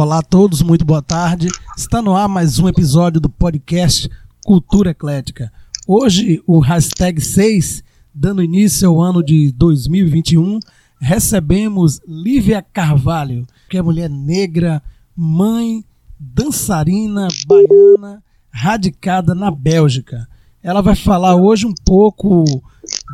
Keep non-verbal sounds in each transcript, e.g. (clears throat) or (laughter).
Olá a todos, muito boa tarde. Está no ar mais um episódio do podcast Cultura Eclética. Hoje, o hashtag 6, dando início ao ano de 2021, recebemos Lívia Carvalho, que é mulher negra, mãe, dançarina, baiana, radicada na Bélgica. Ela vai falar hoje um pouco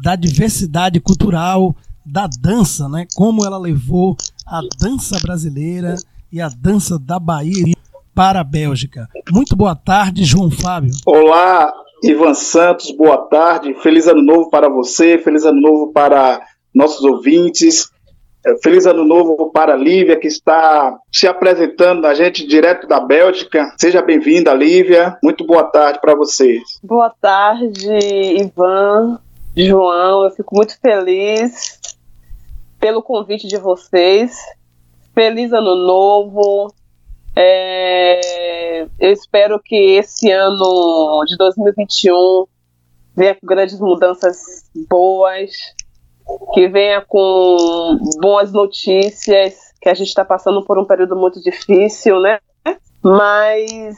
da diversidade cultural da dança, né? Como ela levou a dança brasileira e a dança da Bahia para a Bélgica. Muito boa tarde, João Fábio. Olá, Ivan Santos, boa tarde. Feliz ano novo para você, feliz ano novo para nossos ouvintes. É, feliz ano novo para a Lívia, que está se apresentando a gente direto da Bélgica. Seja bem-vinda, Lívia. Muito boa tarde para vocês. Boa tarde, Ivan, João. Eu fico muito feliz pelo convite de vocês Feliz Ano Novo. É, eu espero que esse ano de 2021 venha com grandes mudanças boas, que venha com boas notícias, que a gente está passando por um período muito difícil, né? Mas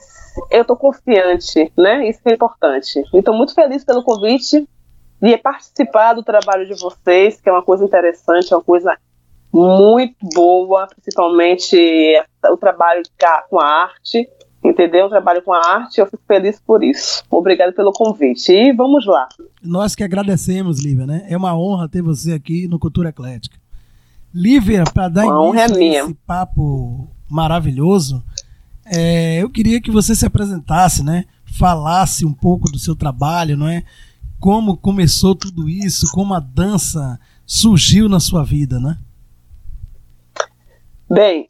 eu estou confiante, né? Isso é importante. Estou muito feliz pelo convite de participar do trabalho de vocês, que é uma coisa interessante, uma coisa muito boa, principalmente o trabalho com a arte, entendeu? O trabalho com a arte, eu fico feliz por isso. Obrigado pelo convite. E vamos lá. Nós que agradecemos, Lívia, né? É uma honra ter você aqui no Cultura Eclética. Lívia, para dar uma início é a esse papo maravilhoso, é, eu queria que você se apresentasse, né? Falasse um pouco do seu trabalho, não é? Como começou tudo isso, como a dança surgiu na sua vida, né? Bem,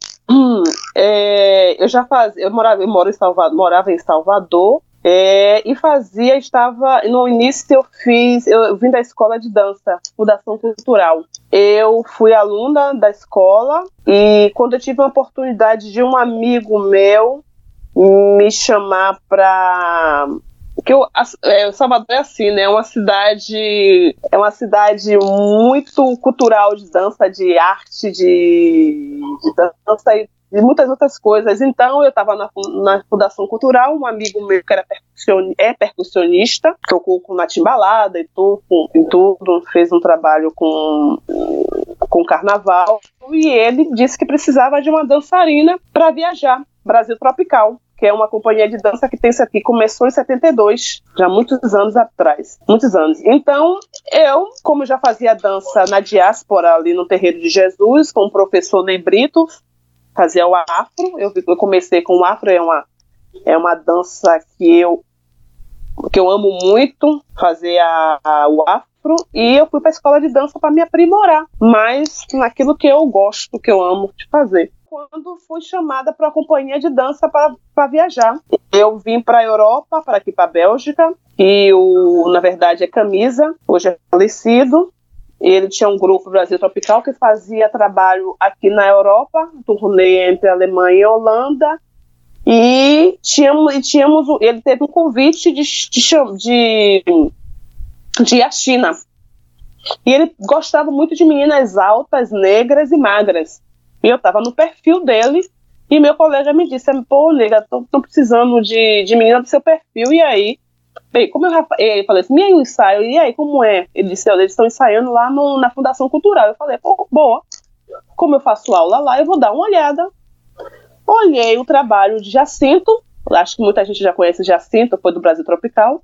é, eu já fazia, eu morava, eu moro em Salvador, morava em Salvador é, e fazia, estava no início eu fiz, eu vim da escola de dança, Fundação Cultural. Eu fui aluna da escola e quando eu tive a oportunidade de um amigo meu me chamar para que eu, é, Salvador é assim, né? É uma cidade, é uma cidade muito cultural de dança, de arte, de, de dança e de muitas outras coisas. Então, eu estava na, na, Fundação Cultural, um amigo meu que era percussion, é percussionista, tocou com na timbalada e tudo, em tudo, fez um trabalho com, com carnaval, e ele disse que precisava de uma dançarina para viajar, Brasil Tropical que é uma companhia de dança que tem que começou em 72, já muitos anos atrás, muitos anos. Então, eu, como já fazia dança na diáspora ali no Terreiro de Jesus, com o professor Ney Brito, fazia o afro, eu, eu comecei com o afro, é uma é uma dança que eu que eu amo muito, fazer a, a o afro, e eu fui para a escola de dança para me aprimorar, mas naquilo que eu gosto, que eu amo de fazer quando fui chamada para a companhia de dança para viajar. Eu vim para a Europa, para aqui para a Bélgica, e o, na verdade é Camisa, hoje é falecido. Ele tinha um grupo Brasil Tropical que fazia trabalho aqui na Europa, turnê entre Alemanha e Holanda. E tínhamos, e tínhamos ele teve um convite de, de, de, de ir à China. E ele gostava muito de meninas altas, negras e magras. E eu estava no perfil dele e meu colega me disse, pô, nega, tô, tô precisando de, de menina do seu perfil, e aí? Bem, como eu, eu falei assim, e aí o ensaio, e aí, como é? Ele disse, eles estão ensaiando lá no, na Fundação Cultural. Eu falei, pô, boa, como eu faço aula lá, eu vou dar uma olhada. Olhei o trabalho de Jacinto, acho que muita gente já conhece Jacinto, foi do Brasil Tropical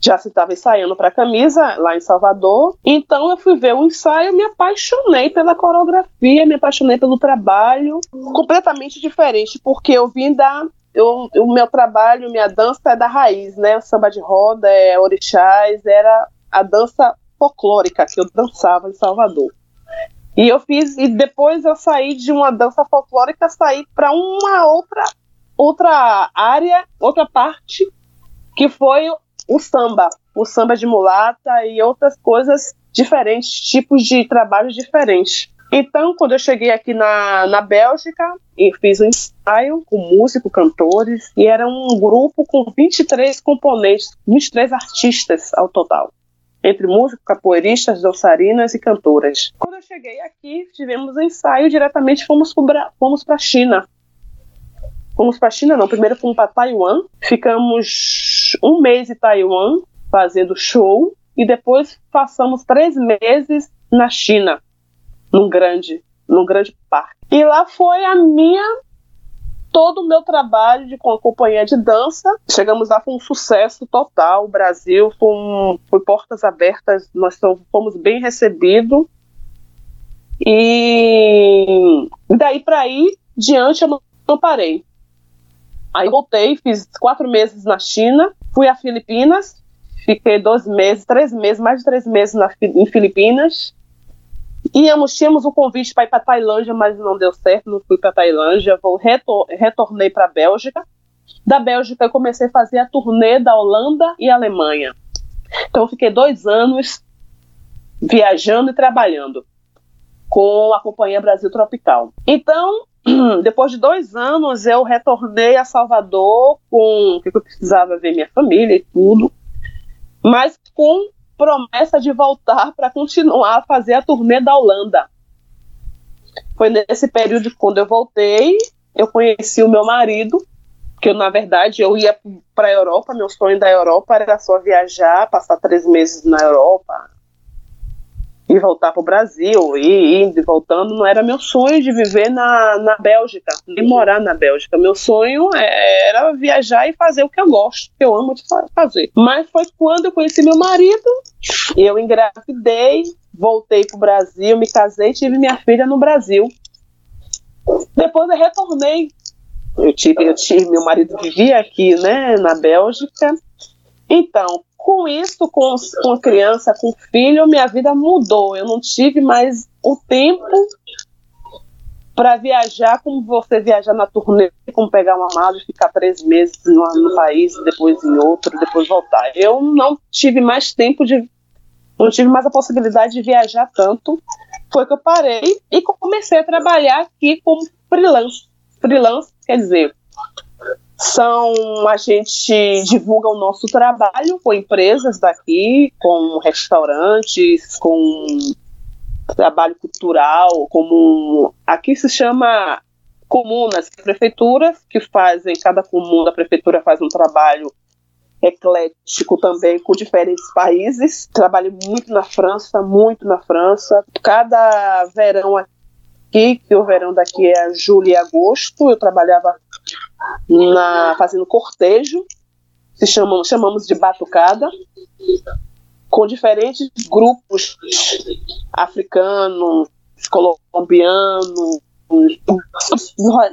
já se estava ensaiando para camisa lá em Salvador. Então eu fui ver o ensaio, me apaixonei pela coreografia, me apaixonei pelo trabalho, completamente diferente, porque eu vim da eu, o meu trabalho, minha dança é da raiz, né? O samba de roda, é orixás, era a dança folclórica que eu dançava em Salvador. E eu fiz e depois eu saí de uma dança folclórica, saí para uma outra outra área, outra parte que foi o samba, o samba de mulata e outras coisas diferentes, tipos de trabalhos diferentes. Então, quando eu cheguei aqui na, na Bélgica, e fiz um ensaio com músicos, cantores, e era um grupo com 23 componentes, 23 artistas ao total, entre músicos, capoeiristas, dançarinas e cantoras. Quando eu cheguei aqui, tivemos um ensaio diretamente fomos para a China. Fomos para China, não. Primeiro fomos para Taiwan. Ficamos um mês em Taiwan fazendo show. E depois passamos três meses na China, num grande, num grande parque. E lá foi a minha todo o meu trabalho de, com a companhia de dança. Chegamos lá com um sucesso total. O Brasil foi, foi portas abertas, nós fomos bem recebidos. E daí para aí diante eu não, não parei. Aí voltei, fiz quatro meses na China, fui a Filipinas, fiquei dois meses, três meses, mais de três meses na, em Filipinas. Íamos, tínhamos um convite para ir para Tailândia, mas não deu certo, não fui para Tailândia. Vou retor retornei para a Bélgica. Da Bélgica eu comecei a fazer a turnê da Holanda e Alemanha. Então fiquei dois anos viajando e trabalhando com a companhia Brasil Tropical. Então depois de dois anos eu retornei a Salvador com que eu precisava ver minha família e tudo, mas com promessa de voltar para continuar a fazer a turnê da Holanda. Foi nesse período quando eu voltei, eu conheci o meu marido, que eu, na verdade eu ia para a Europa, meu sonho da Europa era só viajar, passar três meses na Europa, e voltar para o Brasil, e indo e voltando, não era meu sonho de viver na, na Bélgica, nem morar na Bélgica. Meu sonho é, era viajar e fazer o que eu gosto, que eu amo de fazer. Mas foi quando eu conheci meu marido, eu engravidei, voltei para o Brasil, me casei e tive minha filha no Brasil. Depois eu retornei. Eu tive, eu tive, meu marido vivia aqui, né, na Bélgica. Então, com isso, com, com a criança, com o filho, minha vida mudou. Eu não tive mais o tempo para viajar como você viajar na turnê, como pegar uma mala e ficar três meses no, no, país, depois em outro, depois voltar. Eu não tive mais tempo de. Não tive mais a possibilidade de viajar tanto. Foi que eu parei e comecei a trabalhar aqui como freelance. Freelance quer dizer, são a gente divulga o nosso trabalho com empresas daqui, com restaurantes, com trabalho cultural, como aqui se chama comunas, prefeituras que fazem, cada comuna, a prefeitura faz um trabalho eclético também com diferentes países. Trabalho muito na França, muito na França. Cada verão aqui, que o verão daqui é julho e agosto, eu trabalhava na, fazendo cortejo, se chamamos, chamamos de batucada, com diferentes grupos africanos, colombianos,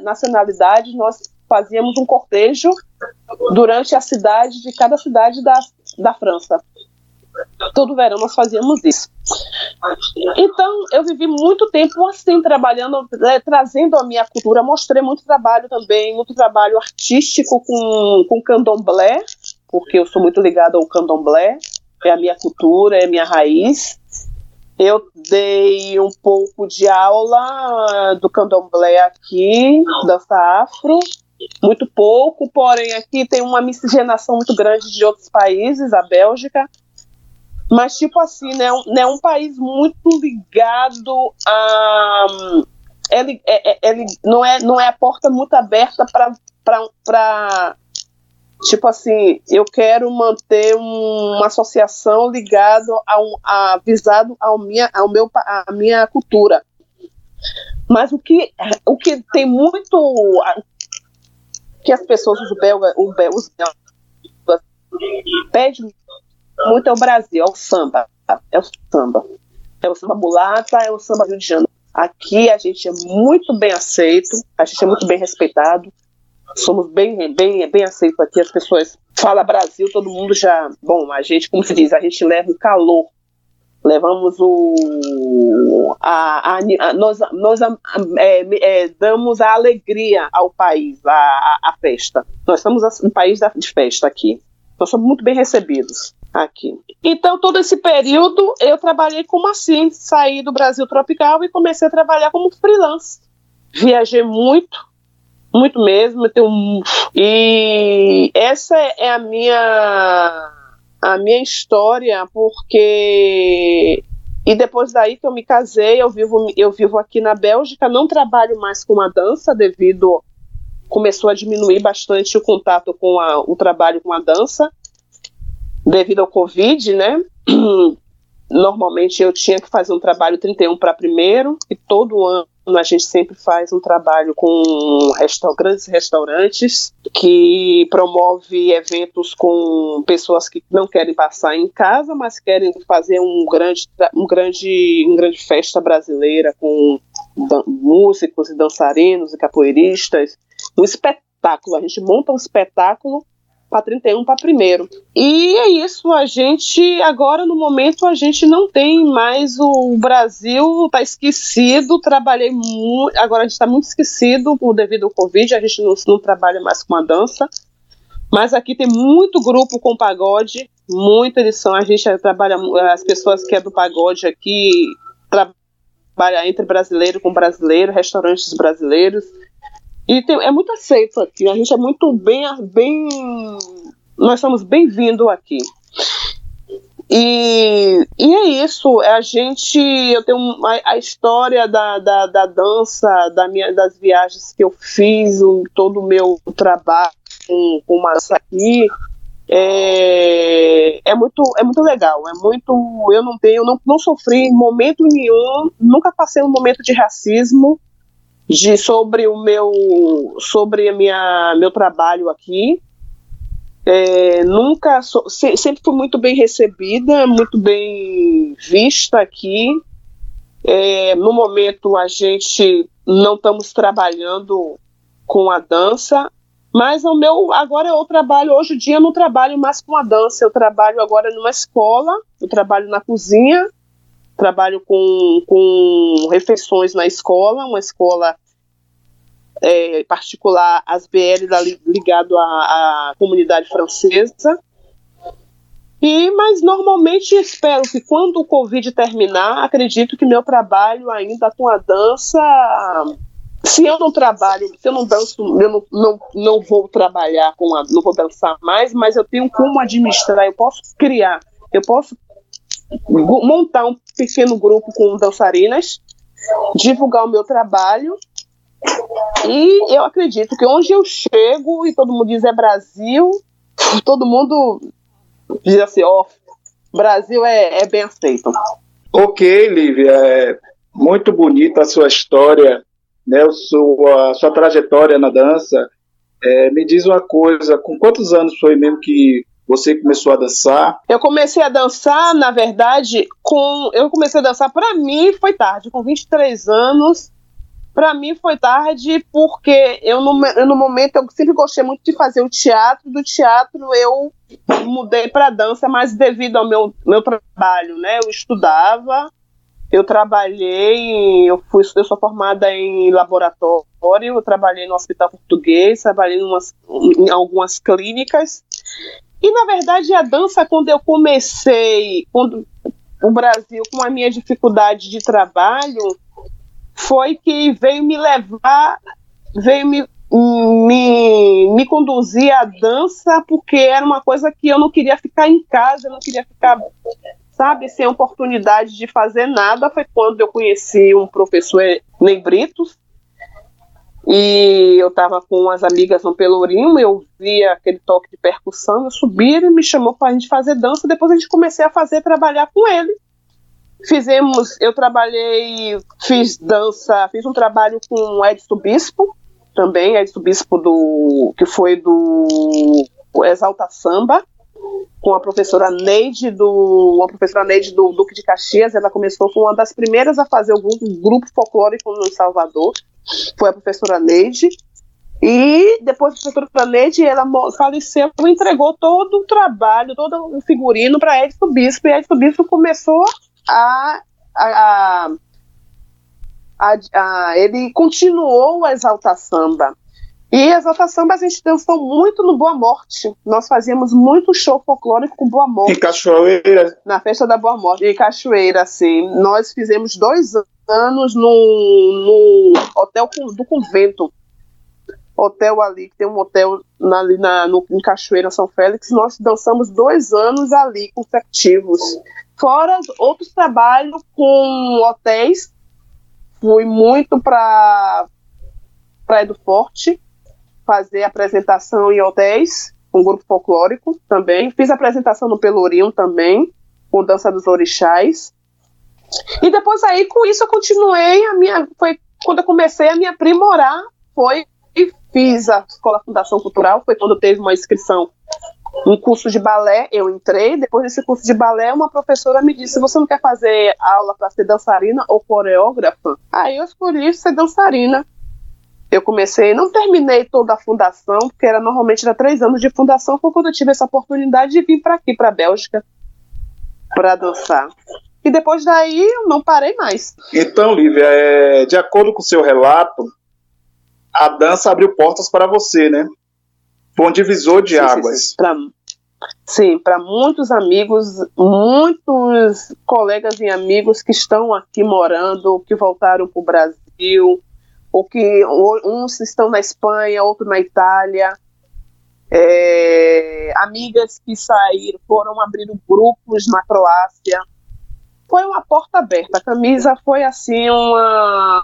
nacionalidades, nós fazíamos um cortejo durante a cidade de cada cidade da, da França. Todo verão nós fazíamos isso. Então, eu vivi muito tempo assim, trabalhando, é, trazendo a minha cultura. Mostrei muito trabalho também, muito trabalho artístico com, com candomblé, porque eu sou muito ligada ao candomblé, é a minha cultura, é a minha raiz. Eu dei um pouco de aula do candomblé aqui, dança afro, muito pouco, porém aqui tem uma miscigenação muito grande de outros países, a Bélgica, mas, tipo assim, né, né um país muito ligado a. Ele, é, é, ele não, é, não é a porta muito aberta para. Tipo assim, eu quero manter um, uma associação ligada ao, a, visado ao minha, ao meu, à minha cultura. Mas o que, o que tem muito. que as pessoas, os belgas, os belgas pedem muito é o Brasil, é o samba. É o samba. É o samba mulata, é o samba rio de janeiro. Aqui a gente é muito bem aceito, a gente é muito bem respeitado, somos bem, bem, bem aceitos aqui. As pessoas falam Brasil, todo mundo já. Bom, a gente, como se diz, a gente leva o calor, levamos o. A, a, a nós nós é, é, damos a alegria ao país, a, a, a festa. Nós somos um país de festa aqui. Nós somos muito bem recebidos aqui. Então, todo esse período eu trabalhei como assim, saí do Brasil tropical e comecei a trabalhar como freelance. Viajei muito, muito mesmo. Tenho... E essa é a minha a minha história, porque e depois daí que eu me casei, eu vivo eu vivo aqui na Bélgica, não trabalho mais com a dança devido começou a diminuir bastante o contato com a, o trabalho com a dança, devido ao Covid, né? (clears throat) Normalmente eu tinha que fazer um trabalho 31 para primeiro, e todo ano a gente sempre faz um trabalho com resta grandes restaurantes que promove eventos com pessoas que não querem passar em casa, mas querem fazer um grande, um grande, uma grande festa brasileira com músicos e dançarinos e capoeiristas, um espetáculo. A gente monta um espetáculo para 31 para primeiro. E é isso, a gente agora no momento a gente não tem mais o, Brasil está esquecido, trabalhei muito, agora a gente está muito esquecido por devido ao Covid, a gente não, não trabalha mais com a dança. Mas aqui tem muito grupo com pagode, muita edição, a gente trabalha as pessoas que é do pagode aqui trabalha entre brasileiro com brasileiro, restaurantes brasileiros. E tem, é muito aceito aqui. A gente é muito bem. bem nós somos bem-vindos aqui. E, e é isso. A gente. Eu tenho uma, a história da, da, da, dança, da minha, das viagens que eu fiz, todo o meu trabalho com, com massa aqui. É, é, muito, é muito legal. É muito. Eu não tenho, não, não sofri momento nenhum, nunca passei um momento de racismo de sobre o meu sobre a minha meu trabalho aqui. É, nunca so, se, sempre fui muito bem recebida muito bem vista aqui. É, no momento a gente não estamos trabalhando com a dança mas o meu agora eu trabalho hoje em dia eu não trabalho mais com a dança eu trabalho agora numa escola eu trabalho na cozinha trabalho com, com refeições na escola, uma escola é, particular, as BL ligado à, à comunidade francesa. E, mas normalmente espero que quando o Covid terminar, acredito que meu trabalho ainda com a dança, se eu não trabalho, se eu não danço, eu não, não, não vou trabalhar com a, não vou dançar mais, mas eu tenho como administrar, eu posso criar, eu posso montar um pequeno grupo com dançarinas, divulgar o meu trabalho e eu acredito que onde eu chego e todo mundo diz é Brasil, (laughs) todo mundo diz assim, ó, oh, Brasil é, é bem aceito. Ok, Lívia, é muito bonita a sua história, né, a sua, a sua trajetória na dança. É, me diz uma coisa, com quantos anos foi mesmo que você começou a dançar? Eu comecei a dançar, na verdade, com. Eu comecei a dançar, para mim foi tarde, com 23 anos. Para mim foi tarde porque eu no, no momento eu sempre gostei muito de fazer o teatro. Do teatro eu mudei para dança, mas devido ao meu, meu trabalho, né? Eu estudava, eu trabalhei, eu fui, eu sou formada em laboratório, eu trabalhei no hospital português, trabalhei em, umas, em algumas clínicas e na verdade a dança, quando eu comecei, quando o Brasil, com a minha dificuldade de trabalho, foi que veio me levar, veio me, me, me conduzir à dança, porque era uma coisa que eu não queria ficar em casa, eu não queria ficar, sabe, sem oportunidade de fazer nada. Foi quando eu conheci um professor, Ney Britos, e eu estava com as amigas no Pelourinho, eu via aquele toque de percussão, eu subi, ele me chamou para a gente fazer dança, depois a gente comecei a fazer, trabalhar com ele. Fizemos, eu trabalhei, fiz dança, fiz um trabalho com o Edson Bispo, também, Edson Bispo do, que foi do Exalta Samba, com a professora Neide do, a professora Neide do Duque de Caxias, ela começou, foi uma das primeiras a fazer o grupo, grupo folclórico no Salvador, foi a professora Neide, e depois a professora Neide, ela faleceu, entregou todo o trabalho, todo o figurino para Edson Bispo, e Edson Bispo começou a, a, a, a ele continuou a Exalta Samba. E a Exalta Samba a gente dançou muito no Boa Morte. Nós fazíamos muito show folclórico com Boa Morte. Em Cachoeira? Na festa da Boa Morte, em Cachoeira, sim. Nós fizemos dois anos no, no Hotel do Convento. Hotel ali, que tem um hotel na, ali na, no, em Cachoeira, São Félix. Nós dançamos dois anos ali consecutivos. Fora outros trabalhos com hotéis, fui muito para Praia do Forte, fazer apresentação em hotéis, com grupo folclórico também. Fiz apresentação no Pelourinho também, com Dança dos Orixás. E depois aí, com isso, eu continuei. A minha, foi quando eu comecei a me aprimorar, foi e fiz a Escola Fundação Cultural, foi quando teve uma inscrição um curso de balé, eu entrei, depois desse curso de balé, uma professora me disse, você não quer fazer aula para ser dançarina ou coreógrafa? Aí eu escolhi ser dançarina. Eu comecei, não terminei toda a fundação, porque era normalmente era três anos de fundação, foi quando eu tive essa oportunidade de vir para aqui, para a Bélgica, para dançar. E depois daí eu não parei mais. Então, Lívia, é, de acordo com o seu relato, a dança abriu portas para você, né? Foi um divisor de sim, águas. Sim, para muitos amigos, muitos colegas e amigos que estão aqui morando, que voltaram para o Brasil, ou que uns estão na Espanha, outros na Itália. É, amigas que saíram, foram abrindo grupos na Croácia. Foi uma porta aberta. A camisa foi assim uma,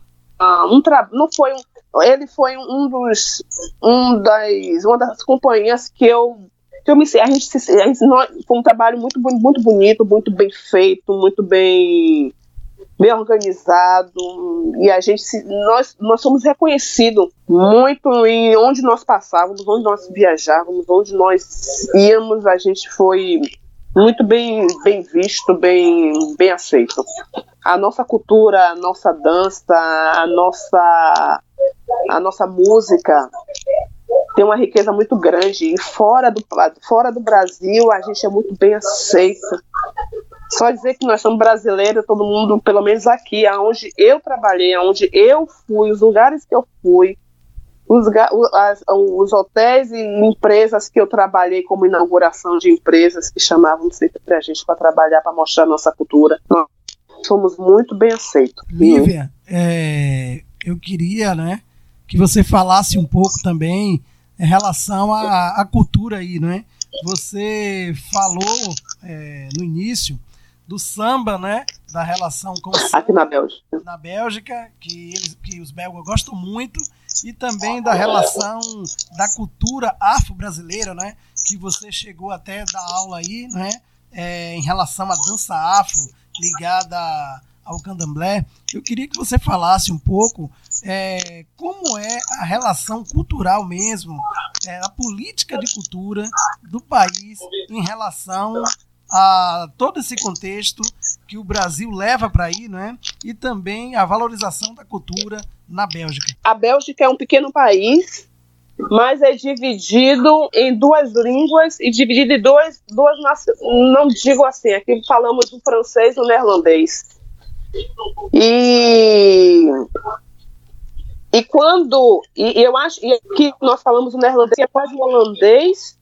um não foi um, ele foi um dos um das uma das companhias que eu que eu me a gente, a gente foi um trabalho muito muito bonito muito bem feito muito bem bem organizado e a gente nós nós somos reconhecidos muito em onde nós passávamos onde nós viajávamos onde nós íamos a gente foi muito bem, bem visto, bem, bem aceito. A nossa cultura, a nossa dança, a nossa, a nossa música tem uma riqueza muito grande e fora do, fora do Brasil a gente é muito bem aceito. Só dizer que nós somos brasileiros, todo mundo, pelo menos aqui, aonde eu trabalhei, aonde eu fui, os lugares que eu fui, os, as, os hotéis e empresas que eu trabalhei como inauguração de empresas que chamavam sempre a gente para trabalhar, para mostrar a nossa cultura. Nós somos muito bem aceitos. Lívia, é, eu queria né, que você falasse um pouco também em relação à, à cultura aí, né? Você falou é, no início do samba, né? Da relação com o samba, aqui na Bélgica. Na Bélgica, que, eles, que os belgas gostam muito e também da relação da cultura afro-brasileira, né? Que você chegou até dar aula aí, né? É, em relação à dança afro ligada ao candomblé. Eu queria que você falasse um pouco é, como é a relação cultural mesmo, é, a política de cultura do país em relação a todo esse contexto que o Brasil leva para aí, né? E também a valorização da cultura na Bélgica. A Bélgica é um pequeno país, mas é dividido em duas línguas e dividido em dois, duas não digo assim, aqui falamos do francês e do neerlandês. E e quando e eu acho e aqui nós falamos o neerlandês é quase o holandês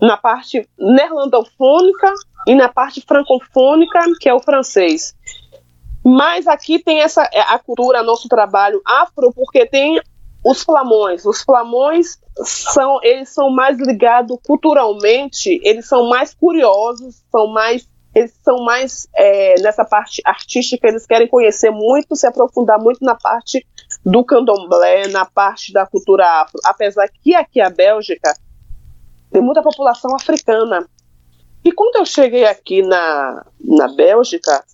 na parte neerlandofônica e na parte francofônica, que é o francês. Mas aqui tem essa é, a cultura, nosso trabalho afro, porque tem os flamões. Os flamões são eles são mais ligados culturalmente, eles são mais curiosos, são mais eles são mais é, nessa parte artística, eles querem conhecer muito, se aprofundar muito na parte do candomblé, na parte da cultura afro. Apesar que aqui a Bélgica tem muita população africana. E quando eu cheguei aqui na, na Bélgica,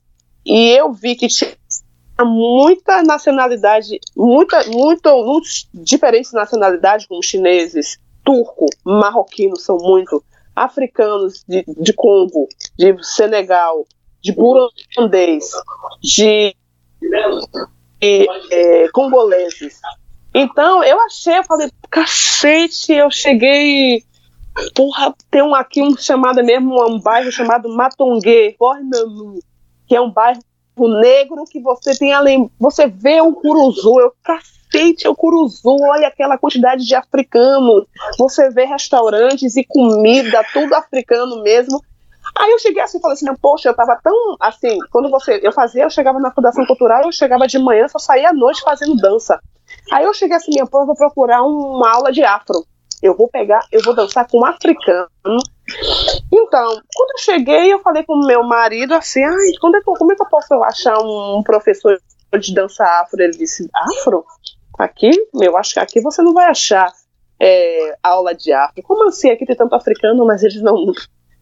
e eu vi que tinha muita nacionalidade, muita, muito, muitos diferentes nacionalidades, como chineses, turco, marroquinos são muito, africanos de, de Congo, de Senegal, de burundês, de, de é, congoleses. Então eu achei, eu falei, cacete, eu cheguei Porra, tem um, aqui um chamado mesmo, um bairro chamado Matongue, Fornamu, que é um bairro negro que você tem além. Você vê o Curuzu, eu cacete, é o Curuzu, olha aquela quantidade de africanos. Você vê restaurantes e comida, tudo africano mesmo. Aí eu cheguei assim e falei assim, poxa, eu tava tão assim, quando você. Eu fazia, eu chegava na Fundação Cultural, eu chegava de manhã, só saía à noite fazendo dança. Aí eu cheguei assim, minha pô, vou procurar uma aula de afro eu vou pegar, eu vou dançar com um africano. Então, quando eu cheguei, eu falei com o meu marido assim, ai, quando é que, como é que eu posso achar um professor de dança afro? Ele disse, afro? Aqui? Eu acho que aqui você não vai achar. é, aula de afro. Como assim? Aqui tem tanto africano, mas eles não,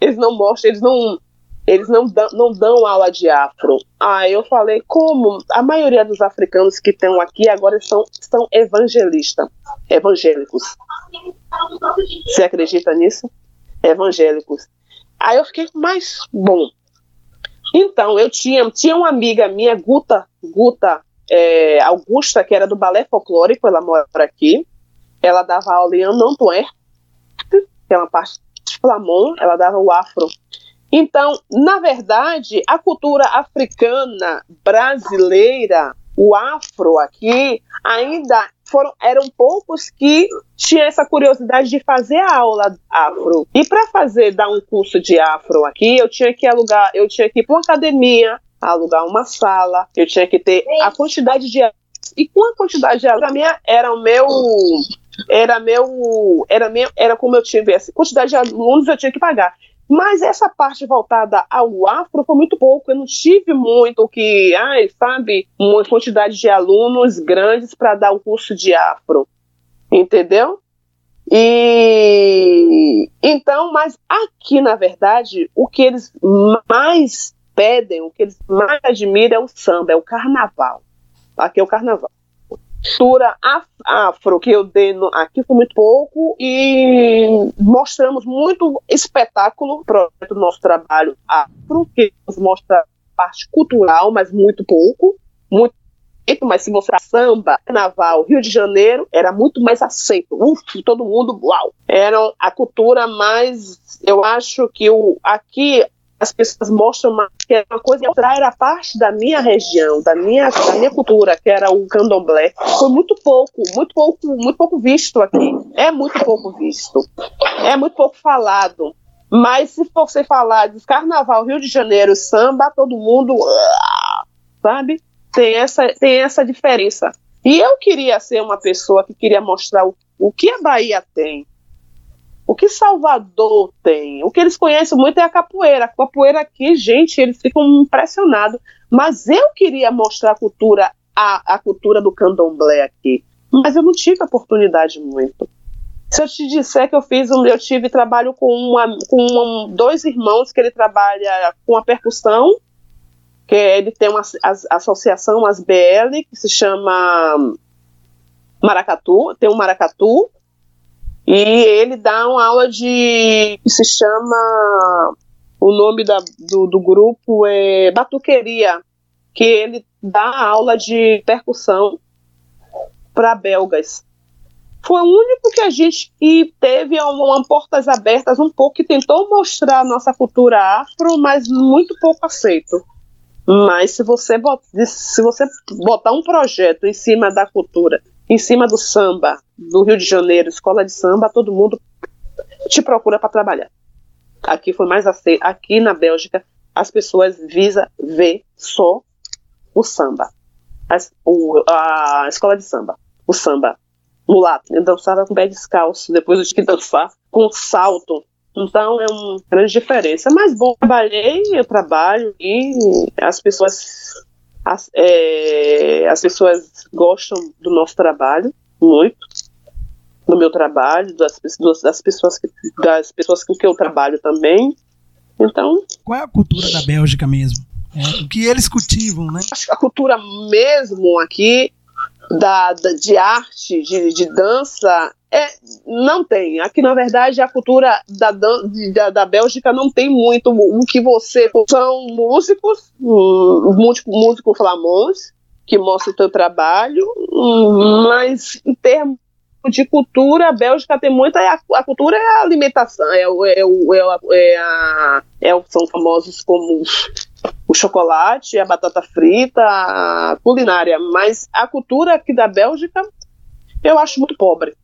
eles não mostram, eles não, eles não dão, não dão aula de afro. Aí eu falei, como a maioria dos africanos que estão aqui agora são, são evangelistas, evangélicos. Você acredita nisso? Evangélicos. Aí eu fiquei mais bom. Então, eu tinha, tinha uma amiga minha, Guta, Guta é, Augusta, que era do balé folclórico, ela mora aqui. Ela dava aula em Anantuer, que é uma parte de Flamon, ela dava o afro. Então, na verdade, a cultura africana brasileira, o afro aqui, ainda foram eram poucos que tinham essa curiosidade de fazer a aula afro. E para fazer dar um curso de afro aqui, eu tinha que alugar, eu tinha que ir para uma academia, alugar uma sala, eu tinha que ter a quantidade de e com a quantidade de alunos, minha era o meu era meu era meu era como eu tivesse quantidade de alunos eu tinha que pagar. Mas essa parte voltada ao afro foi muito pouco. Eu não tive muito que, ai, sabe, uma quantidade de alunos grandes para dar o curso de afro. Entendeu? E então, mas aqui, na verdade, o que eles mais pedem, o que eles mais admiram é o samba, é o carnaval. Aqui é o carnaval. Cultura afro que eu dei aqui foi muito pouco e mostramos muito espetáculo projeto do nosso trabalho afro, que nos mostra parte cultural, mas muito pouco, muito mas se mostrar samba, carnaval, Rio de Janeiro, era muito mais aceito. Uf, todo mundo, uau! Era a cultura mais. Eu acho que o, aqui as pessoas mostram que é uma coisa outra era parte da minha região, da minha, da minha cultura, que era o candomblé. Foi muito pouco, muito pouco, muito pouco visto aqui. É muito pouco visto. É muito pouco falado. Mas se você falar de carnaval, Rio de Janeiro, samba, todo mundo, ah, sabe? Tem essa, tem essa diferença. E eu queria ser uma pessoa que queria mostrar o, o que a Bahia tem, o que Salvador tem? O que eles conhecem muito é a capoeira. A capoeira aqui, gente, eles ficam impressionados. Mas eu queria mostrar a cultura, a, a cultura do candomblé aqui. Mas eu não tive oportunidade muito. Se eu te disser que eu fiz um, eu tive trabalho com, uma, com dois irmãos que ele trabalha com a percussão, que ele tem uma a, associação, as BL, que se chama Maracatu, tem um Maracatu, e ele dá uma aula de. que se chama. O nome da, do, do grupo é Batuqueria, que ele dá aula de percussão para belgas. Foi o único que a gente que teve uma, portas abertas um pouco, que tentou mostrar nossa cultura afro, mas muito pouco aceito. Mas se você, se você botar um projeto em cima da cultura em cima do samba do Rio de Janeiro, escola de samba, todo mundo te procura para trabalhar. Aqui foi mais aceito. Aqui na Bélgica, as pessoas visa ver só o samba. As, o, a escola de samba. O samba. Mulato. Eu dançava com pé descalço. Depois eu tinha que dançar com salto. Então é uma grande diferença. Mas bom, trabalhei, eu trabalho e as pessoas as, é, as pessoas gostam do nosso trabalho muito, do meu trabalho, das, das pessoas que, das pessoas com que eu trabalho também. Então. Qual é a cultura da Bélgica mesmo? É, o que eles cultivam, né? Acho que a cultura mesmo aqui da, da de arte, de, de dança, é, não tem. Aqui, na verdade, a cultura da, da, da Bélgica não tem muito o que você. São músicos, músico, músico flamões, que mostram o teu trabalho, mas em termos de cultura, a Bélgica tem muita. A, a cultura é a alimentação, é, é, é, é, a, é, são famosos como o chocolate, a batata frita, a culinária, mas a cultura aqui da Bélgica eu acho muito pobre.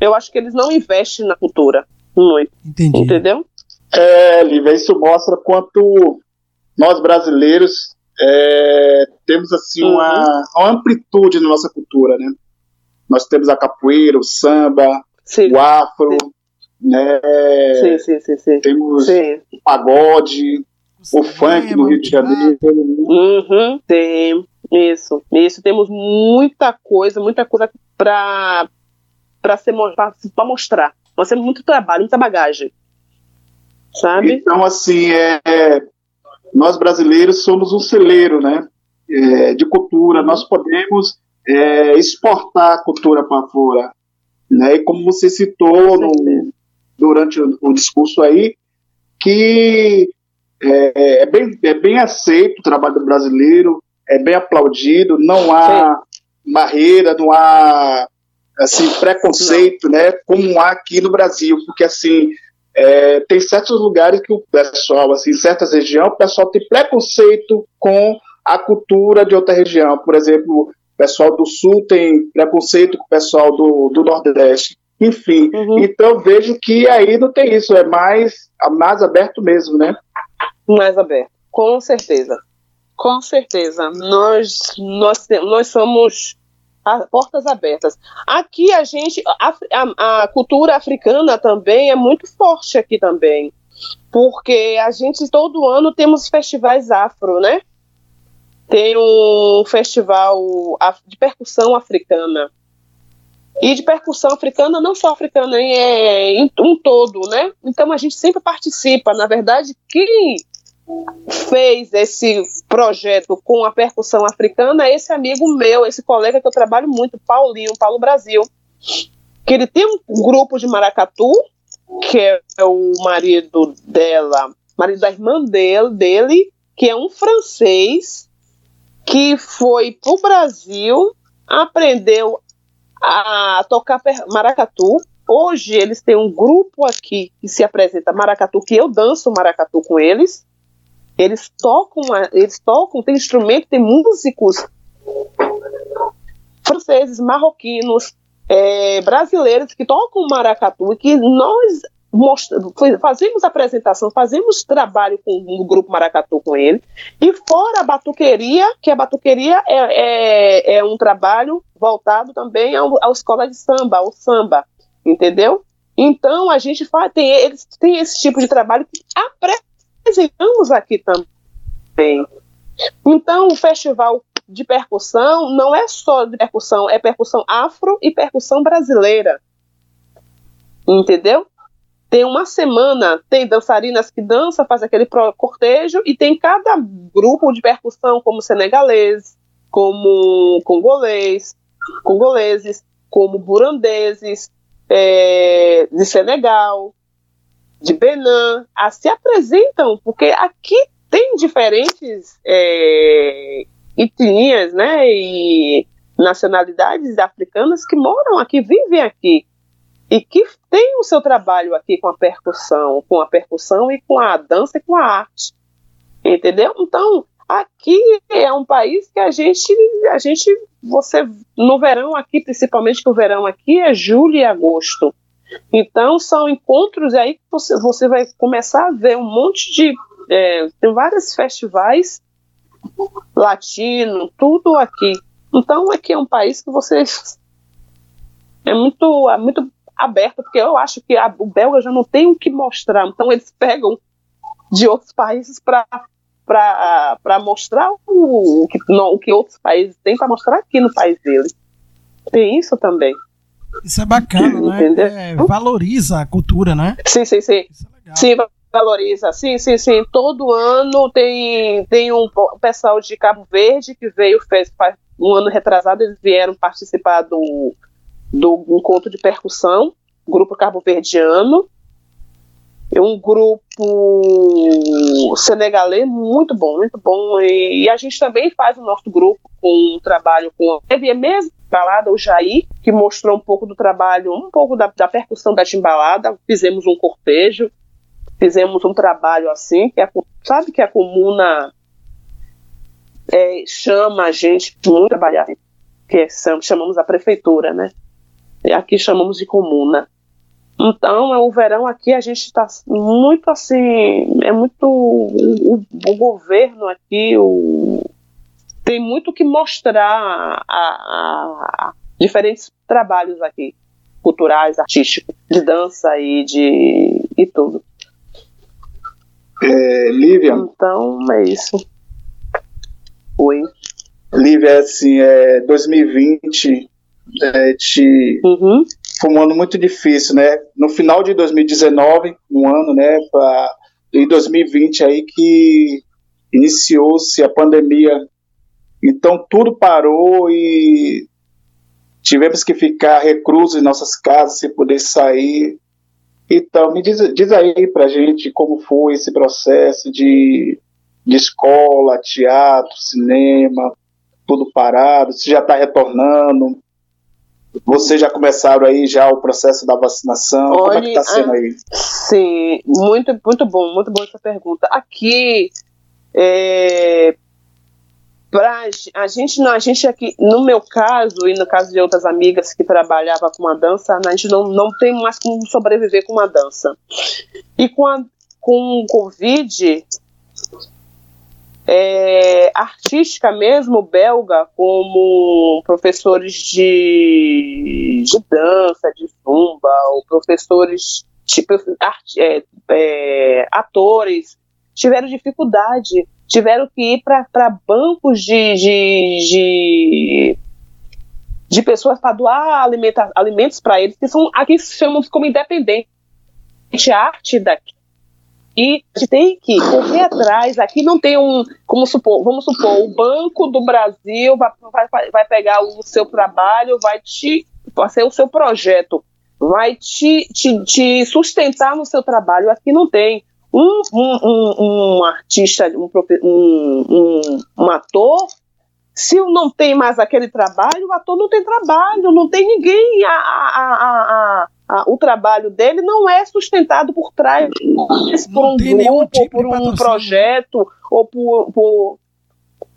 Eu acho que eles não investem na cultura muito. Entendi. Entendeu? É, Lívia, isso mostra quanto nós brasileiros é, temos assim uhum. uma, uma, amplitude na nossa cultura, né? Nós temos a capoeira, o samba, sim. o afro, sim. né? Sim, sim, sim, sim. Temos sim. o pagode, o, funk no Rio de Janeiro. Uhum, tem isso, isso. Temos muita coisa, muita coisa para para mostrar. Nós temos muito trabalho, muita bagagem. Sabe? Então, assim, é, nós brasileiros somos um celeiro né, é, de cultura, nós podemos é, exportar a cultura para fora. Né? E como você citou no, durante o, o, discurso aí, que é, é, bem, é bem aceito o trabalho brasileiro, é bem aplaudido, não há Sim. barreira, não há assim, preconceito, não. né, como há aqui no Brasil, porque assim, é, tem certos lugares que o pessoal, assim, em certas regiões, o pessoal tem preconceito com a cultura de outra região. Por exemplo, o pessoal do Sul tem preconceito com o pessoal do, do Nordeste. Enfim, uhum. então vejo que aí não tem isso, é mais, mais aberto mesmo, né? Mais aberto, com certeza. Com certeza. Nós, nós, nós somos portas abertas. Aqui a gente, a, a, a, cultura africana também é muito forte aqui também, porque a gente todo ano temos festivais afro, né? Tem um festival de percussão africana. E de percussão africana, não só africana, é em um todo, né? Então a gente sempre participa. Na verdade, quem fez esse projeto com a percussão africana é esse amigo meu, esse colega que eu trabalho muito, Paulinho, Paulo Brasil, que ele tem um grupo de maracatu, que é o marido dela, marido da irmã dele, dele que é um francês que foi para o Brasil, aprendeu a tocar maracatu. Hoje eles têm um grupo aqui que se apresenta maracatu, que eu danço maracatu com eles. Eles tocam, eles tocam, tem instrumento, tem músicos franceses, marroquinos, é, brasileiros que tocam maracatu e que nós fazemos apresentação, fazemos trabalho com o grupo Maracatu com ele. E fora a batuqueria, que a batuqueria é, é, é um trabalho voltado também ao, ao escola de samba, ao samba, entendeu? Então a gente faz, tem, eles têm esse tipo de trabalho que apresentamos aqui também. Então, o festival de percussão não é só de percussão, é percussão afro e percussão brasileira. Entendeu? Tem uma semana, tem dançarinas que dançam, faz aquele cortejo, e tem cada grupo de percussão, como senegalês, como congolês, congoleses, como burandeses, é, de Senegal, de Benin, a, se apresentam, porque aqui tem diferentes é, etnias né, e nacionalidades africanas que moram aqui, vivem aqui, e que têm o seu trabalho aqui com a percussão, com a percussão e com a dança e com a arte. Entendeu? Então, aqui é um país que a gente, a gente, você, no verão aqui, principalmente que o verão aqui é julho e agosto. Então, são encontros aí que você, você vai começar a ver um monte de. É, tem vários festivais latino, tudo aqui. Então, aqui é um país que você (laughs) é muito, é muito aberto, porque eu acho que a, o belga já não tem o que mostrar. Então, eles pegam de outros países para mostrar o, o, que, não, o que outros países têm para mostrar aqui no país deles. Tem isso também. Isso é bacana, né? É, valoriza a cultura, né? Sim, sim, sim. É sim, valoriza. Sim, sim, sim. Todo ano tem, tem um pessoal de Cabo Verde que veio, fez um ano retrasado, eles vieram participar do, do encontro de percussão, grupo cabo-verdiano. É um grupo senegalês muito bom, muito bom. E, e, a gente também faz o nosso grupo com um trabalho com a mesmo balada, o Jair, que mostrou um pouco do trabalho, um pouco da, da percussão da timbalada. Fizemos um cortejo, fizemos um trabalho assim, que a, sabe que a comuna é, chama a gente muito trabalhar, que chamamos a prefeitura, né? Aqui chamamos de comuna. Então, é o verão aqui a gente está muito assim, é muito o, o governo aqui, o, tem muito que mostrar a, a, a diferentes trabalhos aqui, culturais, artísticos, de dança e de e tudo. É, Lívia. Então é isso. Oi. Lívia, assim, é 2020 é, te, uhum. Foi um ano muito difícil, né? No final de 2019, um ano, né, pra, em 2020 aí que iniciou-se a pandemia. Então tudo parou e tivemos que ficar reclusos em nossas casas sem poder sair. Então, me diz, diz aí pra gente como foi esse processo de, de escola, teatro, cinema, tudo parado, se já está retornando, vocês já começaram aí já o processo da vacinação? Olha, Como é que está sendo aí? Sim, muito, muito bom, muito boa essa pergunta. Aqui, é, pra, a gente não, a gente aqui, no meu caso e no caso de outras amigas que trabalhavam com a dança, a gente não, não tem mais como sobreviver com uma dança. E com, a, com o Covid, é, artística mesmo, belga, como professores de, de dança, de zumba, ou professores, tipo, art, é, é, atores, tiveram dificuldade, tiveram que ir para bancos de, de, de, de pessoas para doar alimenta, alimentos para eles, que são aqui se chamam como independente. Arte daqui e tem que correr atrás. Aqui não tem um, como supor, vamos supor, o Banco do Brasil vai, vai, vai pegar o seu trabalho, vai te fazer o seu projeto, vai te, te, te sustentar no seu trabalho. Aqui não tem. Um, um, um, um artista, um, um, um ator, se não tem mais aquele trabalho, o ator não tem trabalho, não tem ninguém a, a, a, a, o trabalho dele não é sustentado por trás por um grupo, tipo por um projeto, ou por, por,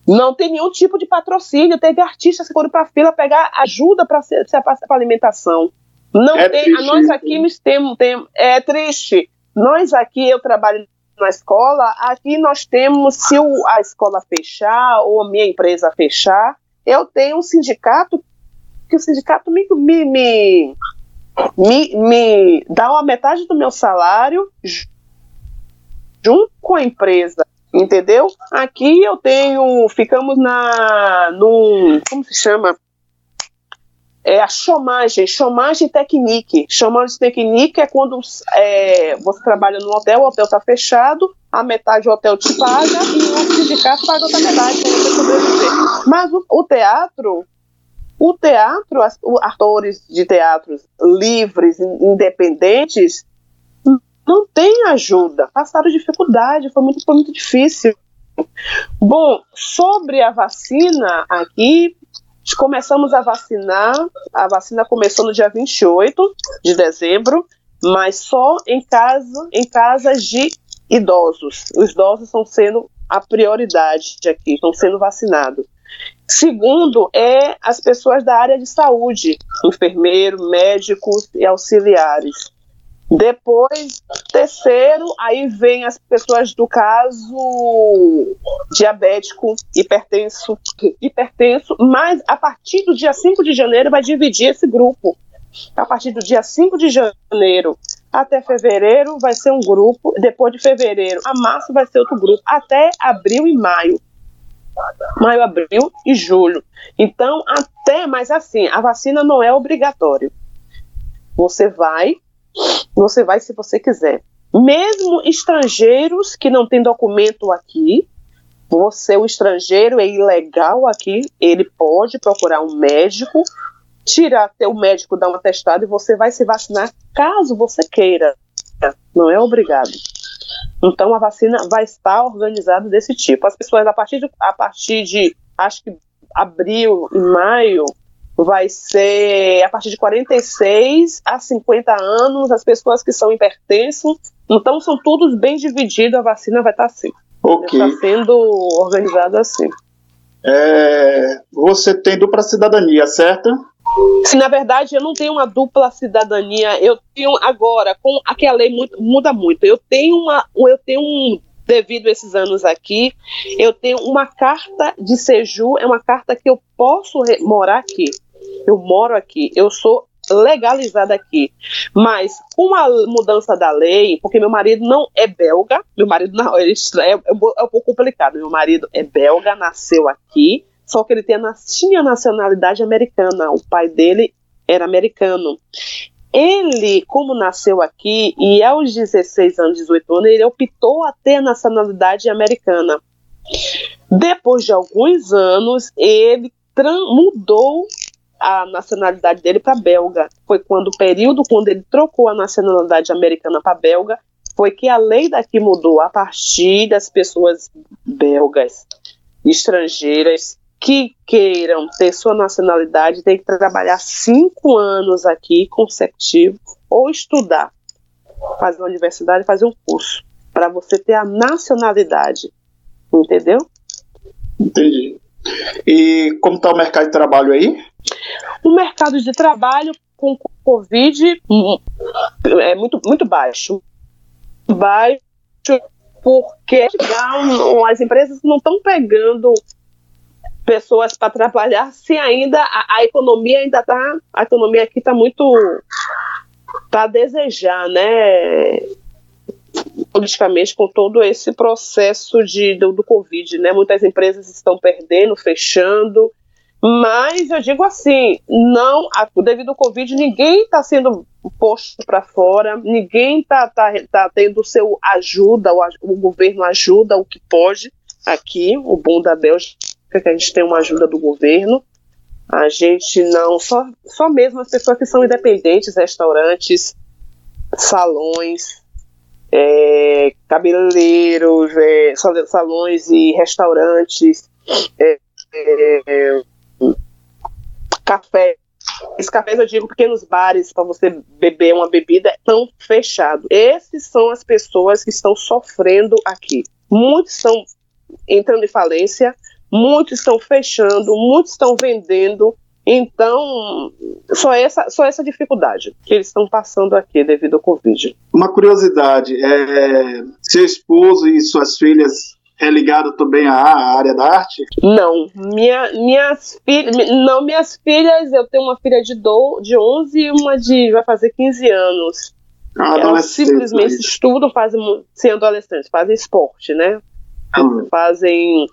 Não tem nenhum tipo de patrocínio. Teve artistas que foram para a fila pegar ajuda para a alimentação. Não é tem. Triste. Nós aqui temos, temos. É triste. Nós aqui, eu trabalho na escola, aqui nós temos, se o, a escola fechar ou a minha empresa fechar, eu tenho um sindicato que o sindicato me, me, me me, me dá uma metade do meu salário junto com a empresa, entendeu? Aqui eu tenho, ficamos na, num, como se chama? É a chômage, chômage technique. Chômage technique é quando é, você trabalha no hotel, o hotel está fechado, a metade do hotel te paga e o sindicato paga outra metade. Mas o, o teatro, o teatro, as, os atores de teatros livres, independentes, não tem ajuda, passaram dificuldade, foi muito, foi muito difícil. Bom, sobre a vacina aqui, começamos a vacinar, a vacina começou no dia 28 de dezembro, mas só em casa, em casas de idosos. Os idosos estão sendo a prioridade de aqui, estão sendo vacinados. Segundo, é as pessoas da área de saúde, enfermeiro, médicos e auxiliares. Depois, terceiro, aí vem as pessoas do caso diabético, hipertenso, hipertenso, mas a partir do dia 5 de janeiro vai dividir esse grupo. A partir do dia 5 de janeiro até fevereiro vai ser um grupo, depois de fevereiro a março vai ser outro grupo, até abril e maio maio, abril e julho. Então, até, mas assim, a vacina não é obrigatório. Você vai, você vai se você quiser. Mesmo estrangeiros que não têm documento aqui, você, o estrangeiro, é ilegal aqui, ele pode procurar um médico, tirar o médico, dar um atestado e você vai se vacinar caso você queira. Não é obrigado. Então a vacina vai estar organizada desse tipo. As pessoas a partir de, a partir de acho que abril e maio vai ser a partir de 46 a 50 anos, as pessoas que são hipertensos. Então são todos bem divididos, a vacina vai estar assim. Ok. Está sendo organizado assim. É, você tem dupla cidadania, certo? Se na verdade eu não tenho uma dupla cidadania, eu tenho agora, com aqui a lei muito, muda muito. Eu tenho uma, eu tenho um devido a esses anos aqui, eu tenho uma carta de Seju, é uma carta que eu posso morar aqui. Eu moro aqui, eu sou legalizada aqui. Mas com a mudança da lei, porque meu marido não é belga, meu marido não, é, é, é um pouco complicado. Meu marido é belga, nasceu aqui, só que ele tinha, nacionalidade americana, o pai dele era americano. ele, como nasceu aqui e aos 16 anos, 18 anos, ele optou a ter a nacionalidade americana. Depois de alguns anos, ele mudou a nacionalidade dele para belga. Foi quando o período quando ele trocou a nacionalidade americana para belga, foi que a lei daqui mudou a partir das pessoas belgas, estrangeiras que queiram ter sua nacionalidade tem que trabalhar cinco anos aqui consecutivo ou estudar, fazer uma universidade, fazer um curso para você ter a nacionalidade, entendeu? Entendi. E como está o mercado de trabalho aí? O mercado de trabalho com Covid hum, é muito, muito baixo. Baixo porque as empresas não estão pegando pessoas para trabalhar (laughs) se ainda a, a economia ainda está a economia aqui está muito tá a desejar né? Politicamente com todo esse processo de, do, do Covid, né? Muitas empresas estão perdendo, fechando, mas eu digo assim, não, devido ao Covid, ninguém está sendo posto para fora, ninguém está tá, tá tendo seu ajuda, o, o, governo ajuda o que pode aqui, o bom da Bélgica que a gente tem uma ajuda do governo, a gente não, só, só mesmo as pessoas que são independentes, restaurantes, salões, é, cabeleireiros, é, salões e restaurantes, é, é, café. Esses cafés, eu digo, pequenos bares para você beber uma bebida, estão fechados. Esses são as pessoas que estão sofrendo aqui. Muitos estão entrando em falência, muitos estão fechando, muitos estão vendendo, então, só essa, só essa dificuldade que eles estão passando aqui devido ao Covid. Uma curiosidade, é, seu esposo e suas filhas é ligado também à área da arte? Não, minha, minhas filhas, não, minhas filhas, eu tenho uma filha de, do, de 11 e uma de vai fazer 15 anos. Ah, Elas simplesmente estudam, fazem, sem adolescentes, fazem esporte, né? Hum. Fazem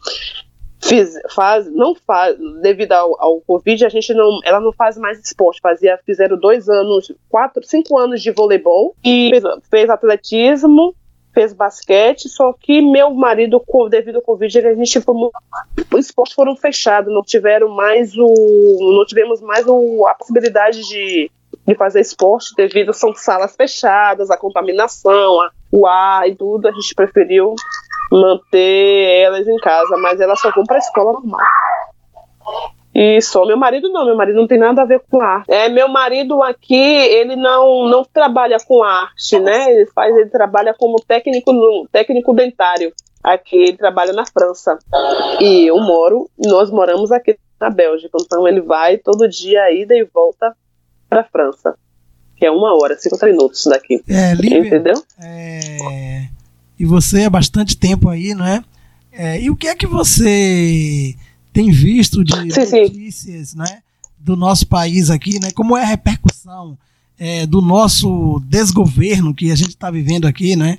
Fiz, faz, não faz, devido ao, ao Covid, a gente não, ela não faz mais esporte. Fazia, fizeram dois anos, quatro, cinco anos de voleibol e fez, fez atletismo, fez basquete, só que meu marido, devido ao Covid, a gente foi, os esportes foram fechados, não tiveram mais o, não tivemos mais o, a possibilidade de, de fazer esporte devido são salas fechadas, a contaminação, a, o ar e tudo, a gente preferiu manter elas em casa, mas elas só vão para a escola normal. E só meu marido não, meu marido não tem nada a ver com arte. É, meu marido aqui, ele não, não trabalha com arte, né? Ele faz, ele trabalha como técnico técnico dentário. Aqui ele trabalha na França. E eu moro, nós moramos aqui na Bélgica, então ele vai todo dia ida e volta para França. Que é uma hora, 50 minutos daqui. É, Lívia, Entendeu? É e você há bastante tempo aí, não é? é e o que é que você tem visto de sim, notícias, sim. né, do nosso país aqui, né? Como é a repercussão é, do nosso desgoverno que a gente está vivendo aqui, né?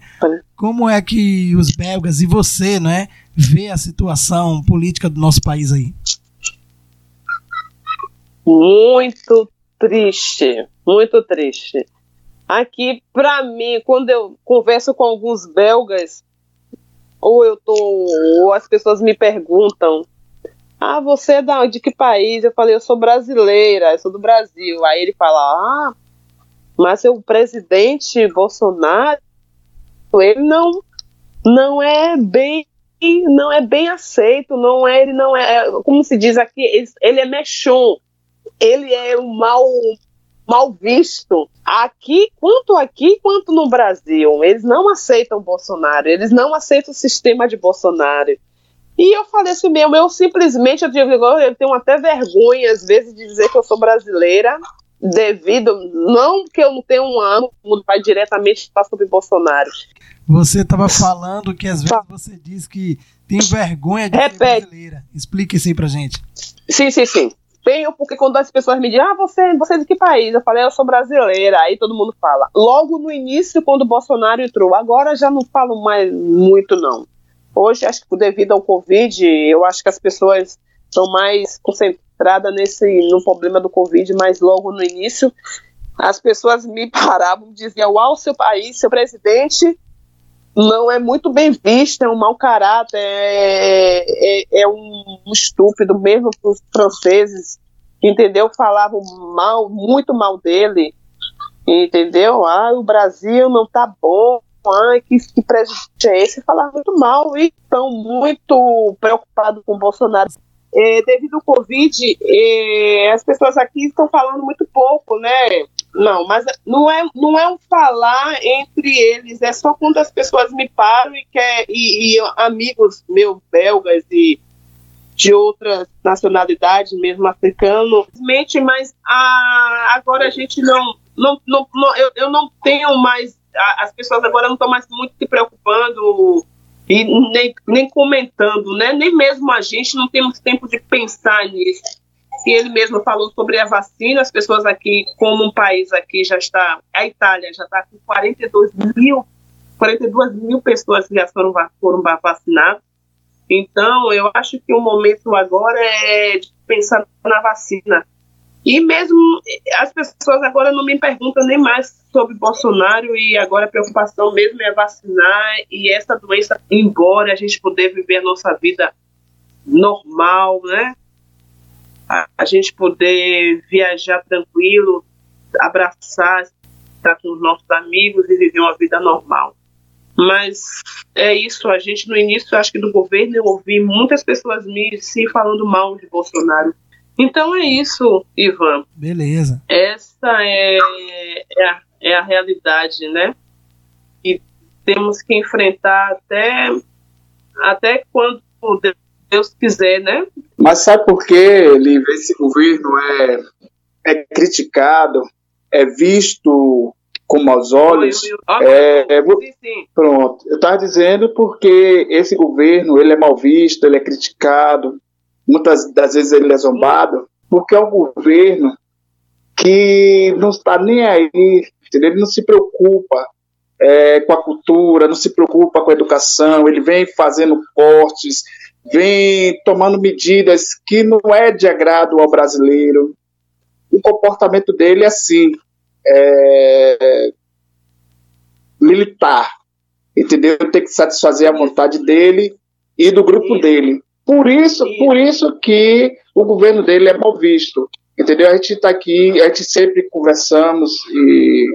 Como é que os belgas e você, né, vê a situação política do nosso país aí? Muito triste, muito triste. Aqui, para mim, quando eu converso com alguns belgas, ou eu tô, ou as pessoas me perguntam, ah, você é da, de que país? Eu falei, eu sou brasileira, eu sou do Brasil. Aí ele fala, ah, mas o presidente Bolsonaro, ele não, não é bem, não é bem aceito, não é, ele não é, como se diz aqui, ele, ele é mechon, ele é um mal mal visto aqui, quanto aqui quanto no Brasil. Eles não aceitam Bolsonaro, eles não aceitam o sistema de Bolsonaro. E eu falei assim mesmo, eu simplesmente, eu, digo, eu tenho até vergonha às vezes de dizer que eu sou brasileira, devido, não que eu não tenho um ano, vai diretamente falar sobre Bolsonaro. Você estava falando que às vezes você diz que tem vergonha de Repete. ser brasileira. Explique isso aí pra gente. Sim, sim, sim tenho, porque quando as pessoas me dizem, ah, você, você é de que país? Eu falei, eu sou brasileira. Aí todo mundo fala. Logo no início, quando o Bolsonaro entrou, agora já não falo mais muito, não. Hoje, acho que devido ao Covid, eu acho que as pessoas estão mais concentradas nesse, no problema do Covid, mas logo no início, as pessoas me paravam diziam: Uau, seu país, seu presidente não é muito bem visto, é um mau caráter, é, é, é um, estúpido, mesmo para os franceses, entendeu? Falavam mal, muito mal dele, entendeu? Ah, o Brasil não tá bom, ai, que, que presidente é esse? Falavam muito mal e estão muito preocupados com o Bolsonaro. É, devido ao Covid, é, as pessoas aqui estão falando muito pouco, né? Não, mas não é, não é um falar entre eles, é só quando as pessoas me param e, quer, e, e amigos meus belgas e de outras nacionalidades, mesmo africano, mas a, agora a gente não, não, não, não eu, eu não tenho mais, as pessoas agora não estão mais muito se preocupando e nem, nem comentando, né? Nem mesmo a gente não temos tempo de pensar nisso e ele mesmo falou sobre a vacina, as pessoas aqui, como um país aqui já está, a Itália já está com 42 mil, 42 mil pessoas que já foram, foram vacinadas. Então, eu acho que o momento agora é de pensar na vacina. E mesmo as pessoas agora não me perguntam nem mais sobre Bolsonaro e agora a preocupação mesmo é vacinar e essa doença embora, a gente poder viver a nossa vida normal, né? A, a gente poder viajar tranquilo, abraçar, estar com os nossos amigos e viver uma vida normal. Mas é isso, a gente no início, acho que do governo, eu ouvi muitas pessoas me se falando mal de Bolsonaro. Então é isso, Ivan. Beleza. Essa é, é, a, é a realidade, né? E temos que enfrentar até, até quando Deus quiser, né? Mas sabe por que ele, esse governo é, é criticado, é visto com maus olhos? É, é, pronto, eu estava dizendo porque esse governo ele é mal visto, ele é criticado, muitas das vezes ele é zombado, porque é um governo que não está nem aí, entendeu? ele não se preocupa é, com a cultura, não se preocupa com a educação, ele vem fazendo cortes, vem tomando medidas que não é de agrado ao brasileiro. O comportamento dele é assim, é, militar, entendeu? Tem que satisfazer a vontade dele e do grupo dele. Por isso, por isso que o governo dele é mal visto, entendeu? A gente está aqui, a gente sempre conversamos e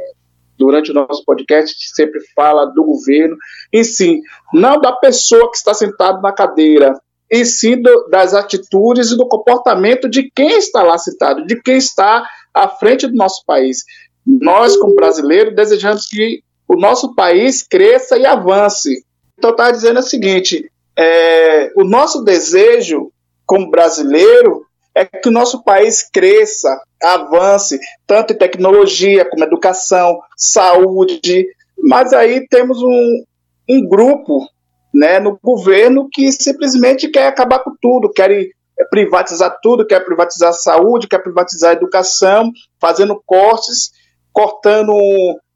durante o nosso podcast, a gente sempre fala do governo, e sim, não da pessoa que está sentado na cadeira, e sim do, das atitudes e do comportamento de quem está lá citado, de quem está à frente do nosso país. Nós, como brasileiros, desejamos que o nosso país cresça e avance. Então, está dizendo o seguinte: é, o nosso desejo, como brasileiro, é que o nosso país cresça, avance, tanto em tecnologia como educação, saúde. Mas aí temos um, um grupo né, no governo que simplesmente quer acabar com tudo, quer privatizar tudo, quer privatizar a saúde, quer privatizar a educação, fazendo cortes, cortando,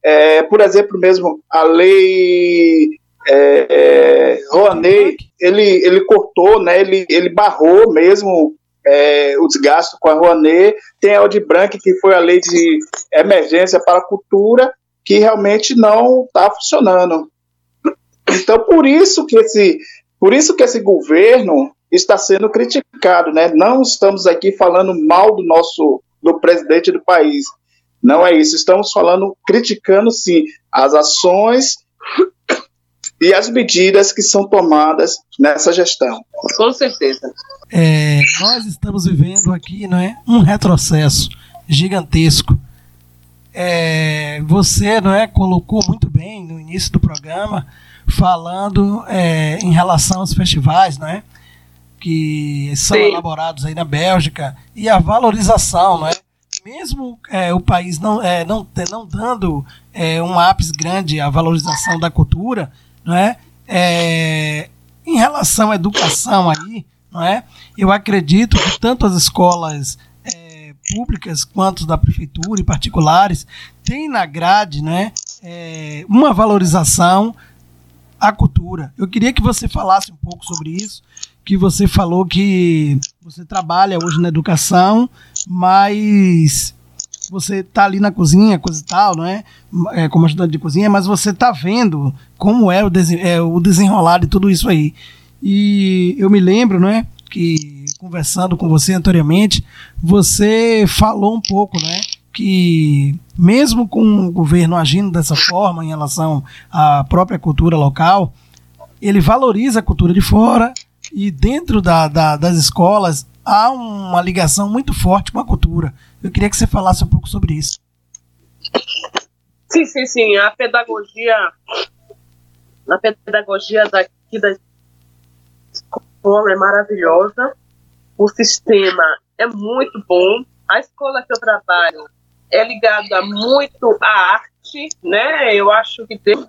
é, por exemplo, mesmo a lei é, é, Rouanet, ele, ele cortou, né, ele, ele barrou mesmo é, o desgaste com a Rouanet, tem a Audi Branco, que foi a lei de emergência para a cultura, que realmente não está funcionando. Então, por isso que esse, por isso que esse governo está sendo criticado, né? Não estamos aqui falando mal do nosso do presidente do país. Não é isso. Estamos falando, criticando sim as ações e as medidas que são tomadas nessa gestão. Com certeza. É, nós estamos vivendo aqui não é, um retrocesso gigantesco. É, você não é, colocou muito bem no início do programa, falando é, em relação aos festivais, né? Que são Sim. elaborados aí na Bélgica e a valorização, não é? Mesmo é, o país não, é, não, não dando é, um ápice grande à valorização da cultura, não é? é? Em relação à educação aí, não é? Eu acredito que tanto as escolas é, públicas quanto da prefeitura e particulares têm na grade, né? É, uma valorização à cultura. Eu queria que você falasse um pouco sobre isso, que você falou que você trabalha hoje na educação, mas você tá ali na cozinha, coisa e tal, é? é como ajudante de cozinha, mas você tá vendo como é o, é o desenrolar de tudo isso aí. E eu me lembro, não é? Que conversando com você anteriormente, você falou um pouco, né? Que mesmo com o governo agindo dessa forma em relação à própria cultura local, ele valoriza a cultura de fora e dentro da, da, das escolas há uma ligação muito forte com a cultura. Eu queria que você falasse um pouco sobre isso. Sim, sim, sim. A pedagogia, a pedagogia daqui da escola é maravilhosa. O sistema é muito bom. A escola que eu trabalho é ligada muito à arte, né? Eu acho que desde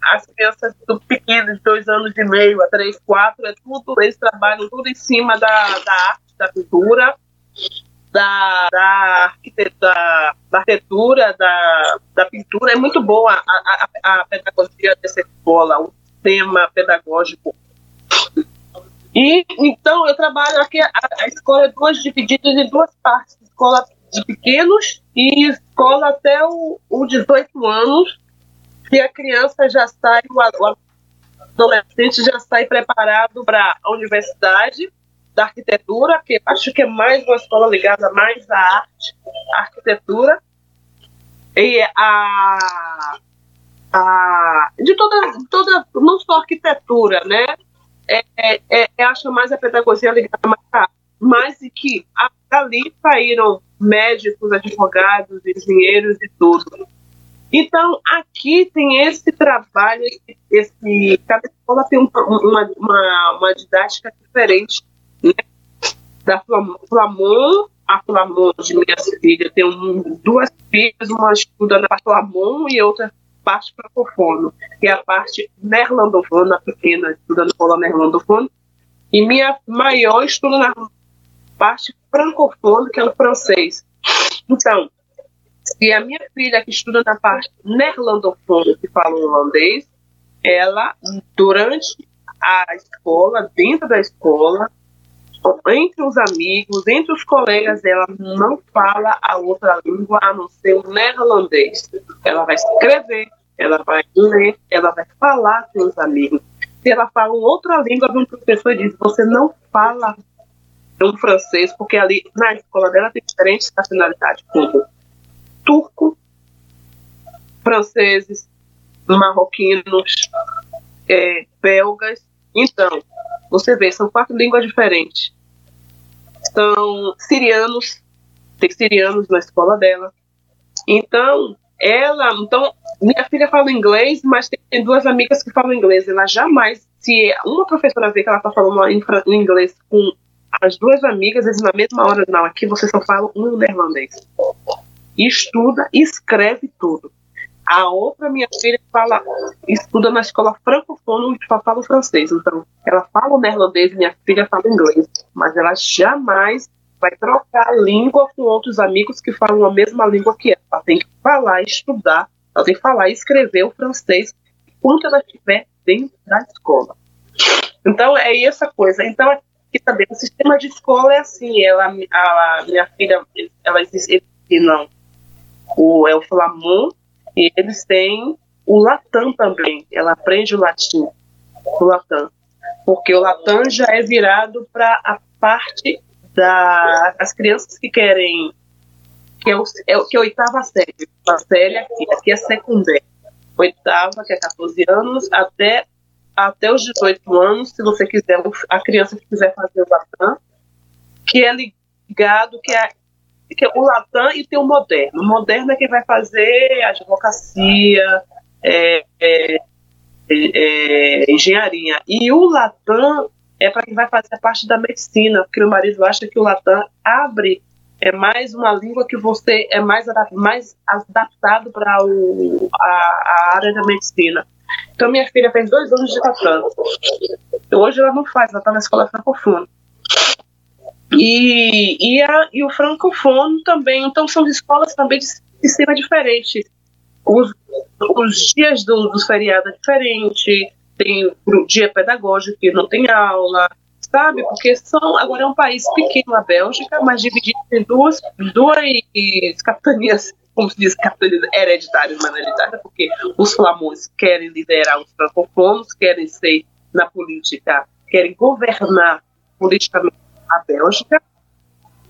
as crianças do pequeno, de dois anos e meio a três, quatro, é tudo, eles trabalham tudo em cima da, da arte, da cultura, da, da, arquitetura, da, arquitetura, da, da pintura. É muito boa a, a, a pedagogia dessa escola, o sistema pedagógico. E então eu trabalho aqui, a, a escola é duas divididas em duas partes, escola de pequenos e escola até o, o 18 anos, que a criança já sai, o adolescente já sai preparado para a universidade da arquitetura, que acho que é mais uma escola ligada mais à arte, à arquitetura, e a, a de toda, toda, não só arquitetura, né? É, é, é, acho mais a pedagogia ligada mais à arte, mas e que ali saíram médicos, advogados, engenheiros e tudo. Então, aqui tem esse trabalho, esse, cada escola tem um, uma, uma, uma, didática diferente. Né? Da Flamon, a Flamon de minha filha tem um, duas filhas, uma estuda na Flamon e outra parte francofono, que é a parte neerlandofona, pequena, estuda na escola neerlandofona, e minha maior estuda na parte francofona, que é o francês. Então, se a minha filha que estuda na parte neerlandofona, que fala holandês, ela, durante a escola, dentro da escola, entre os amigos, entre os colegas dela, não fala a outra língua a não ser o neerlandês. Ela vai escrever, ela vai ler, ela vai falar com os amigos. Se ela fala outra língua, um professor diz: Você não fala um francês, porque ali na escola dela tem diferentes nacionalidades, como turco, franceses, marroquinos, é, belgas. Então, você vê, são quatro línguas diferentes. São sirianos, tem sirianos na escola dela. Então, ela, então, minha filha fala inglês, mas tem duas amigas que falam inglês. Ela jamais, se uma professora vê que ela está falando em, inglês com as duas amigas, eles na mesma hora, não, aqui você só fala um neerlandês estuda, escreve tudo. A outra, minha filha, fala, estuda na escola francofona, só fala francês. Então, ela fala o neerlandês, minha filha fala inglês. Mas ela jamais vai trocar a língua com outros amigos que falam a mesma língua que ela. Ela tem que falar, estudar, ela tem que falar e escrever o francês enquanto ela estiver dentro da escola. Então, é essa coisa. Então, aqui também, o sistema de escola é assim. Ela, a, a minha filha, ela, eles ensinam o, é o Flamon, e eles têm o Latam também. Ela aprende o latim, o Latam. Porque o Latam já é virado para a parte das crianças que querem. Que é, o, é, que é oitava série. A série aqui, aqui é secundária. Oitava, que é 14 anos, até, até os 18 anos, se você quiser, a criança que quiser fazer o Latam, que é ligado, que é que é o Latam e tem o Moderno. O Moderno é quem vai fazer advocacia, é, é, é, engenharia. E o Latam é para quem vai fazer a parte da medicina, porque meu marido acha que o Latam abre é mais uma língua que você é mais, mais adaptado para a, a área da medicina. Então minha filha fez dois anos de Latam. Hoje ela não faz, ela está na escola francofona. E, e, a, e o francofono também, então são escolas também de sistema diferente. Os, os dias do, do feriado é diferente, tem o dia pedagógico que não tem aula, sabe? Porque são, agora é um país pequeno, a Bélgica, mas dividido em duas, duas capitanias, como se diz, capitanias hereditárias e minoritárias, porque os flamões querem liderar os francofonos, querem ser na política, querem governar politicamente a Bélgica.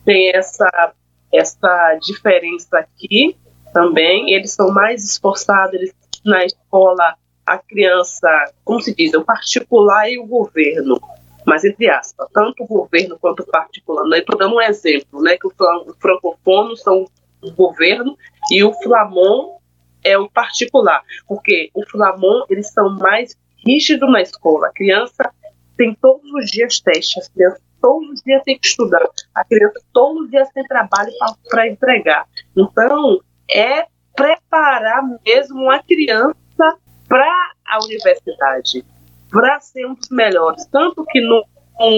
Tem essa, essa diferença aqui também. Eles são mais esforçados, eles, na escola a criança, como se diz, o particular e o governo, mas entre aspas, tanto o governo quanto o particular. Né? Estou dando um exemplo, né, que o francofono são o governo e o flamon é o particular, porque o flamon eles são mais rígidos na escola. A criança tem todos os dias testes, a criança todos os dias tem que estudar, a criança todos os dias tem trabalho para entregar. Então, é preparar mesmo a criança para a universidade, para ser um dos melhores. Tanto que no,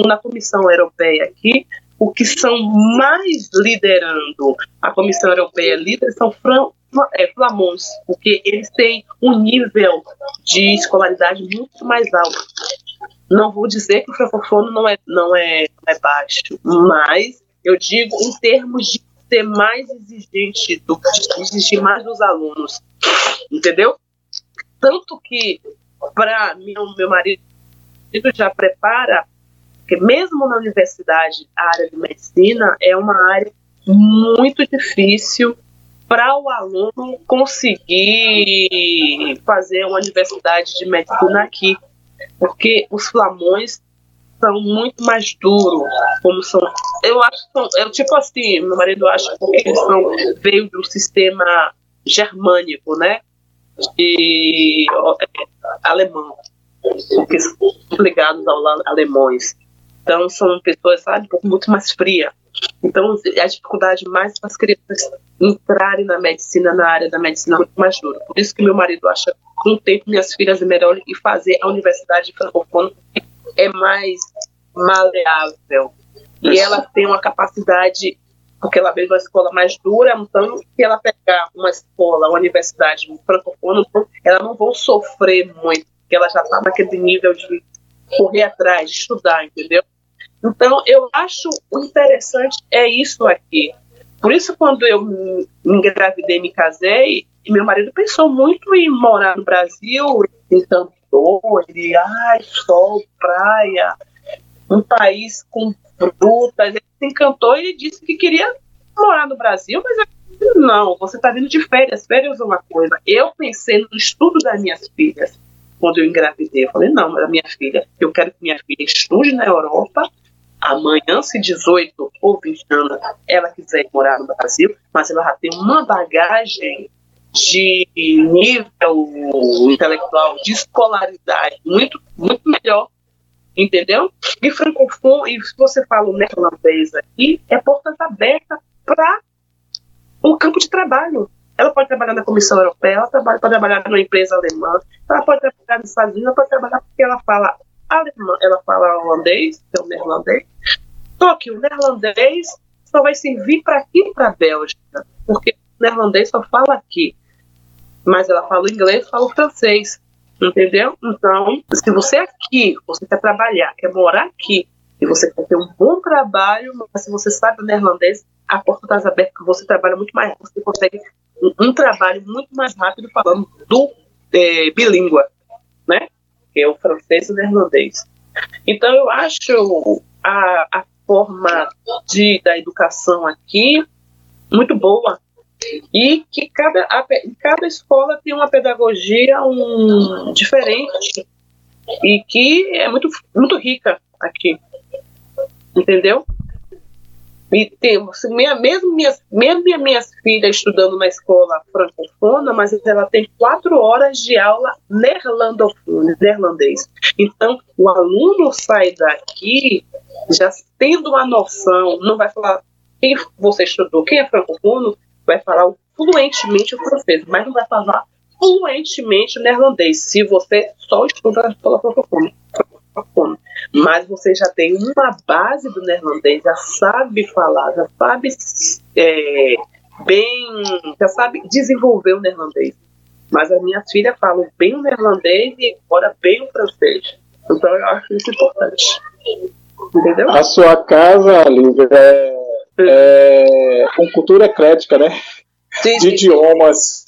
na Comissão Europeia aqui, o que são mais liderando a Comissão Europeia líder são fran, é, flamões, porque eles têm um nível de escolaridade muito mais alto. Não vou dizer que o francofono não é, não é, não é baixo, mas eu digo em termos de ser mais exigente, do, de exigir mais dos alunos, entendeu? Tanto que, para meu, meu marido já prepara, porque mesmo na universidade, a área de medicina é uma área muito difícil para o aluno conseguir fazer uma universidade de medicina aqui, porque os flamões são muito mais duros, como são. Eu acho são. Eu, tipo assim, meu marido acha que eles são, veio do sistema germânico, né? de é, alemão, ligados aos alemães. Então são pessoas, sabe, muito mais frias. Então a dificuldade mais para as crianças entrarem na medicina, na área da medicina, é muito mais dura. Por isso que meu marido acha que com o tempo minhas filhas é melhor e fazer a universidade francofona é mais maleável. E ela tem uma capacidade porque ela veio de uma escola mais dura, então se ela pegar uma escola, uma universidade francofona, ela não vão sofrer muito, porque ela já está naquele nível de correr atrás, de estudar, entendeu? Então, eu acho interessante é isso aqui. Por isso, quando eu me engravidei, me casei, meu marido pensou muito em morar no Brasil, encantou, ele, ai, sol, praia, um país com frutas, ele se encantou e disse que queria morar no Brasil, mas eu, não, você está vindo de férias, férias é uma coisa. Eu pensei no estudo das minhas filhas quando eu engravidei. Eu falei, não, mas a minha filha, eu quero que minha filha estude na Europa, amanhã, se 18 ou 20 anos ela quiser morar no Brasil, mas ela já tem uma bagagem de nível intelectual, de escolaridade muito, muito melhor entendeu? E francofone, e se você fala o neerlandês aqui, é portas abertas para um campo de trabalho. Ela pode trabalhar na Comissão Europeia, ela pode trabalhar numa empresa alemã, ela pode trabalhar nos Estados Unidos, ela pode trabalhar porque ela fala alemã, ela fala holandês, que é o neerlandês. Só que o neerlandês só vai servir para aqui para a Bélgica, porque o neerlandês só fala aqui. Mas ela fala o inglês, fala o francês. Entendeu? Então, se você aqui, você quer trabalhar, quer morar aqui, e você quer ter um bom trabalho, mas se você sabe o neerlandês, a porta está aberta, você trabalha muito mais, você consegue um, um trabalho muito mais rápido falando do é, bilíngua, né? Que é o francês e o neerlandês. Então, eu acho a, a forma de, da educação aqui muito boa e que cada, a, cada escola tem uma pedagogia um, diferente e que é muito, muito rica aqui. Entendeu? E temos, minha, mesmo, minhas, mesmo minha, minhas filhas estudando na escola francofona, mas ela tem quatro horas de aula neerlandofone, neerlandês. Então, o aluno sai daqui já tendo uma noção, não vai falar quem você estudou, quem é francofono, vai falar fluentemente o francês, mas não vai falar fluentemente neerlandês, se você só estuda na escola francofona. Mas você já tem uma base do neerlandês, já sabe falar, já sabe é, bem, já sabe desenvolver o neerlandês. Mas as minhas filhas falam bem o neerlandês e agora bem o francês. Então eu acho isso importante. Entendeu? A sua casa, Lívia, é, é com cultura eclética, né? Sim, de sim. idiomas.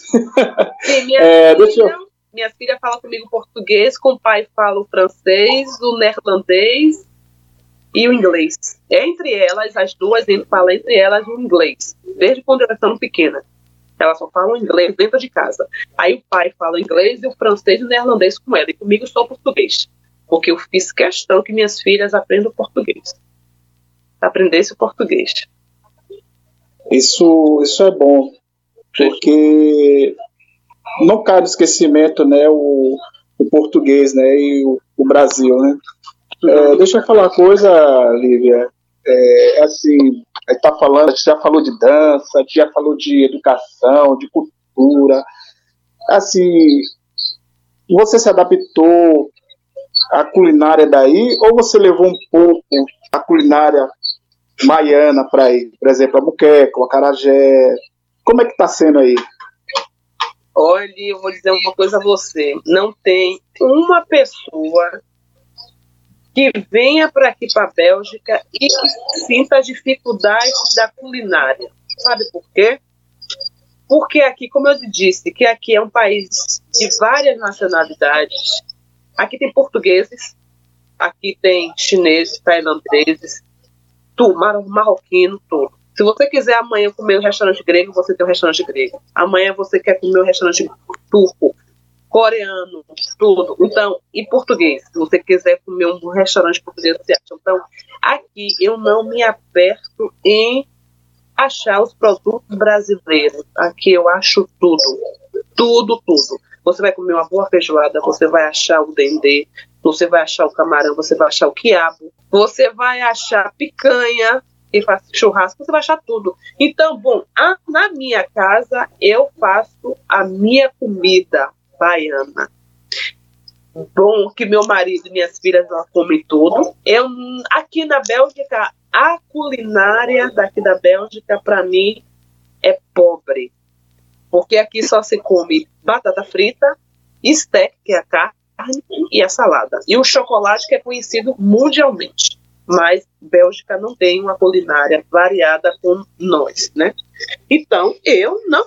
Sim, minha, (laughs) é, filha, eu... minha filha fala comigo português, com o pai fala o francês, o neerlandês e o inglês. Entre elas, as duas, fala entre elas o inglês, desde quando elas estão pequenas. Elas só falam inglês dentro de casa. Aí o pai fala inglês e o francês e o neerlandês com ela. E comigo só português. Porque eu fiz questão que minhas filhas aprendam português. Aprendesse o português. Isso, isso é bom. Porque não cai no esquecimento né, o, o português né, e o, o Brasil. Né? É, deixa eu falar uma coisa, Lívia. É, assim, a gente tá falando, a gente já falou de dança, a gente já falou de educação, de cultura. Assim, você se adaptou à culinária daí ou você levou um pouco a culinária maiana para ir? Por exemplo, a muqueca, a carajé. Como é que tá sendo aí? Olha, eu vou dizer uma coisa a você. Não tem uma pessoa que venha para aqui, para a Bélgica, e que sinta as dificuldades da culinária. Sabe por quê? Porque aqui, como eu disse, que aqui é um país de várias nacionalidades. Aqui tem portugueses, aqui tem chineses, tailandeses, tu, marroquino, tudo. Se você quiser amanhã comer um restaurante grego, você tem um restaurante grego. Amanhã você quer comer um restaurante turco, coreano, tudo. Então, e português, se você quiser comer um restaurante português, você acha. Então, aqui eu não me aperto em achar os produtos brasileiros. Aqui eu acho tudo. Tudo, tudo. Você vai comer uma boa feijoada, você vai achar o dendê, você vai achar o camarão, você vai achar o quiabo, você vai achar picanha, e faz churrasco, você vai achar tudo. Então, bom, a, na minha casa eu faço a minha comida baiana. Bom que meu marido e minhas filhas não comem tudo. Eu, aqui na Bélgica, a culinária daqui da Bélgica, para mim, é pobre. Porque aqui só se come batata frita, steak, que é a carne, e a salada. E o chocolate, que é conhecido mundialmente. Mas Bélgica não tem uma culinária variada como nós, né? Então, eu não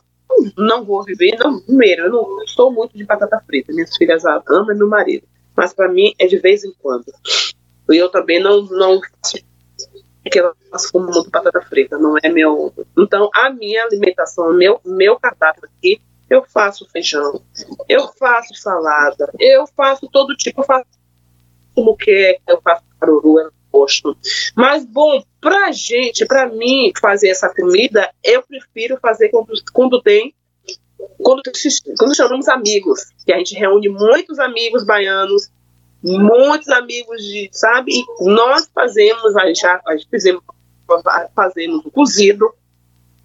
não vou viver, não, primeiro, eu não sou muito de batata frita, minhas filhas amam meu marido, mas para mim é de vez em quando. E eu também não, não que elas comem muito batata frita, não é meu. Então, a minha alimentação, meu, meu cardápio aqui, eu faço feijão, eu faço salada, eu faço todo tipo, eu faço que eu faço caruru, gosto. Mas, bom, pra gente, pra mim, fazer essa comida, eu prefiro fazer quando, quando tem. Quando, quando chamamos amigos, que a gente reúne muitos amigos baianos, muitos amigos de, sabe? E nós fazemos, a gente, a gente fizemos, fazemos o cozido,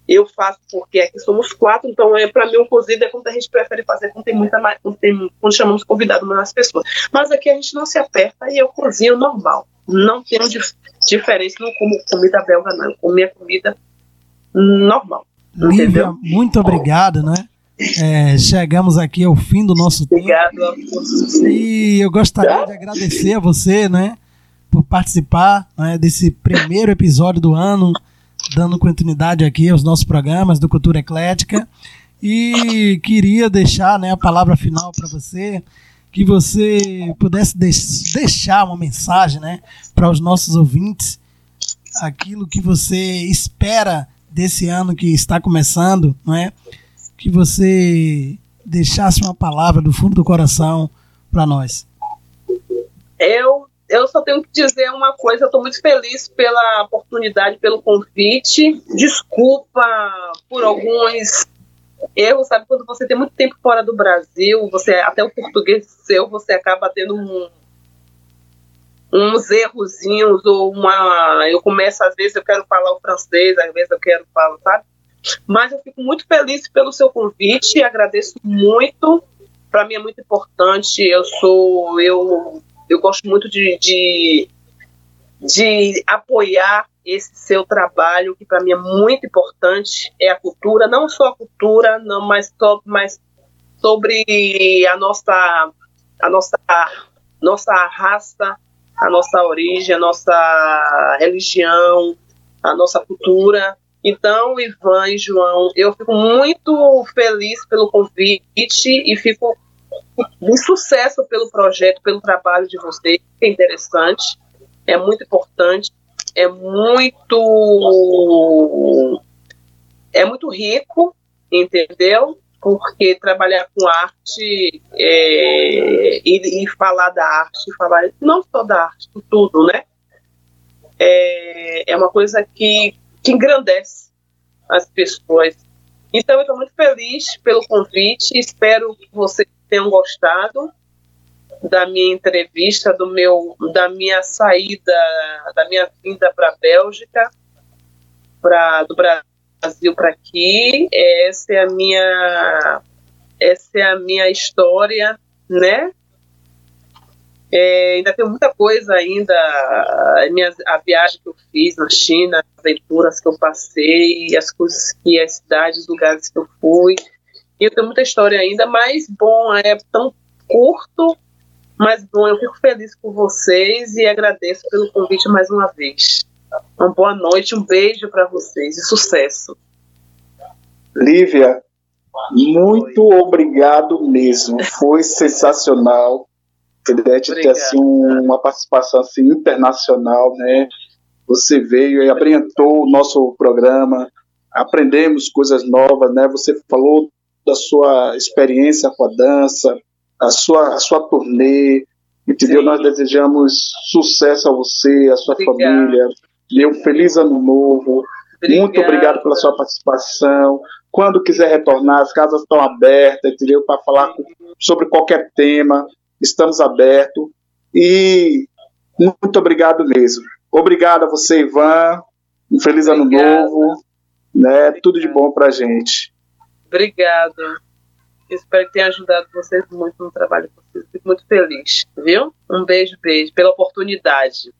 eu faço porque aqui somos quatro, então é para mim o cozido é quando a gente prefere fazer quando tem muita mais, quando, tem, quando chamamos convidado mais pessoas. Mas aqui a gente não se aperta e eu cozinho normal. Não tenho dif diferença, não como comida belga, não. Eu comi a comida normal. Lívia, muito obrigado, né? É, chegamos aqui ao fim do nosso Obrigado, tempo. E eu gostaria de agradecer a você, né? Por participar né, desse primeiro episódio do ano dando continuidade aqui aos nossos programas do Cultura Eclética. E queria deixar né, a palavra final para você, que você pudesse deixar uma mensagem né, para os nossos ouvintes, aquilo que você espera desse ano que está começando, não é? que você deixasse uma palavra do fundo do coração para nós. Eu eu só tenho que dizer uma coisa, estou muito feliz pela oportunidade, pelo convite. Desculpa por alguns erros, sabe? Quando você tem muito tempo fora do Brasil, você até o português seu, você acaba tendo um, uns errozinhos ou uma. Eu começo, às vezes, eu quero falar o francês, às vezes eu quero falar, sabe? Mas eu fico muito feliz pelo seu convite, agradeço muito. Para mim é muito importante. Eu sou. Eu eu gosto muito de, de, de apoiar esse seu trabalho, que para mim é muito importante, é a cultura, não só a cultura, não, mas, mas sobre a nossa, a nossa, nossa raça, a nossa origem, a nossa religião, a nossa cultura. Então, Ivan e João, eu fico muito feliz pelo convite e fico de sucesso pelo projeto, pelo trabalho de vocês, é interessante, é muito importante, é muito é muito rico, entendeu? Porque trabalhar com arte é, e, e, falar da arte, falar não só da arte, tudo, né? É, é uma coisa que, que engrandece as pessoas. Então, eu estou muito feliz pelo convite, espero que vocês tenham gostado da minha entrevista, do meu, da minha saída, da minha vinda para a Bélgica, pra, do Brasil para aqui. Essa é a minha, essa é a minha história, né? É, ainda tem muita coisa ainda, a, minha, a viagem que eu fiz na China, as aventuras que eu passei, as coisas que as cidades, os lugares que eu fui. E eu tenho muita história ainda, mas bom, é tão curto, mas bom, eu fico feliz por vocês e agradeço pelo convite mais uma vez. Uma boa noite, um beijo para vocês e sucesso. Lívia, muito obrigado mesmo. Foi sensacional. Fedete ter assim, uma participação assim, internacional, né? Você veio e abrilhantou o nosso programa, aprendemos coisas novas, né? Você falou da sua experiência com a dança, a sua, a sua turnê, entendeu? Sim. Nós desejamos sucesso a você, a sua Obrigada. família, um feliz ano novo. Obrigada. Muito obrigado pela sua participação. Quando quiser retornar, as casas estão abertas, entendeu? Para falar sobre qualquer tema, estamos abertos. E muito obrigado mesmo. Obrigado a você, Ivan. Um feliz Obrigada. ano novo. Né? Tudo de bom para gente. Obrigada. Espero que tenha ajudado vocês muito no trabalho de vocês. Fico muito feliz, viu? Um beijo, beijo, pela oportunidade.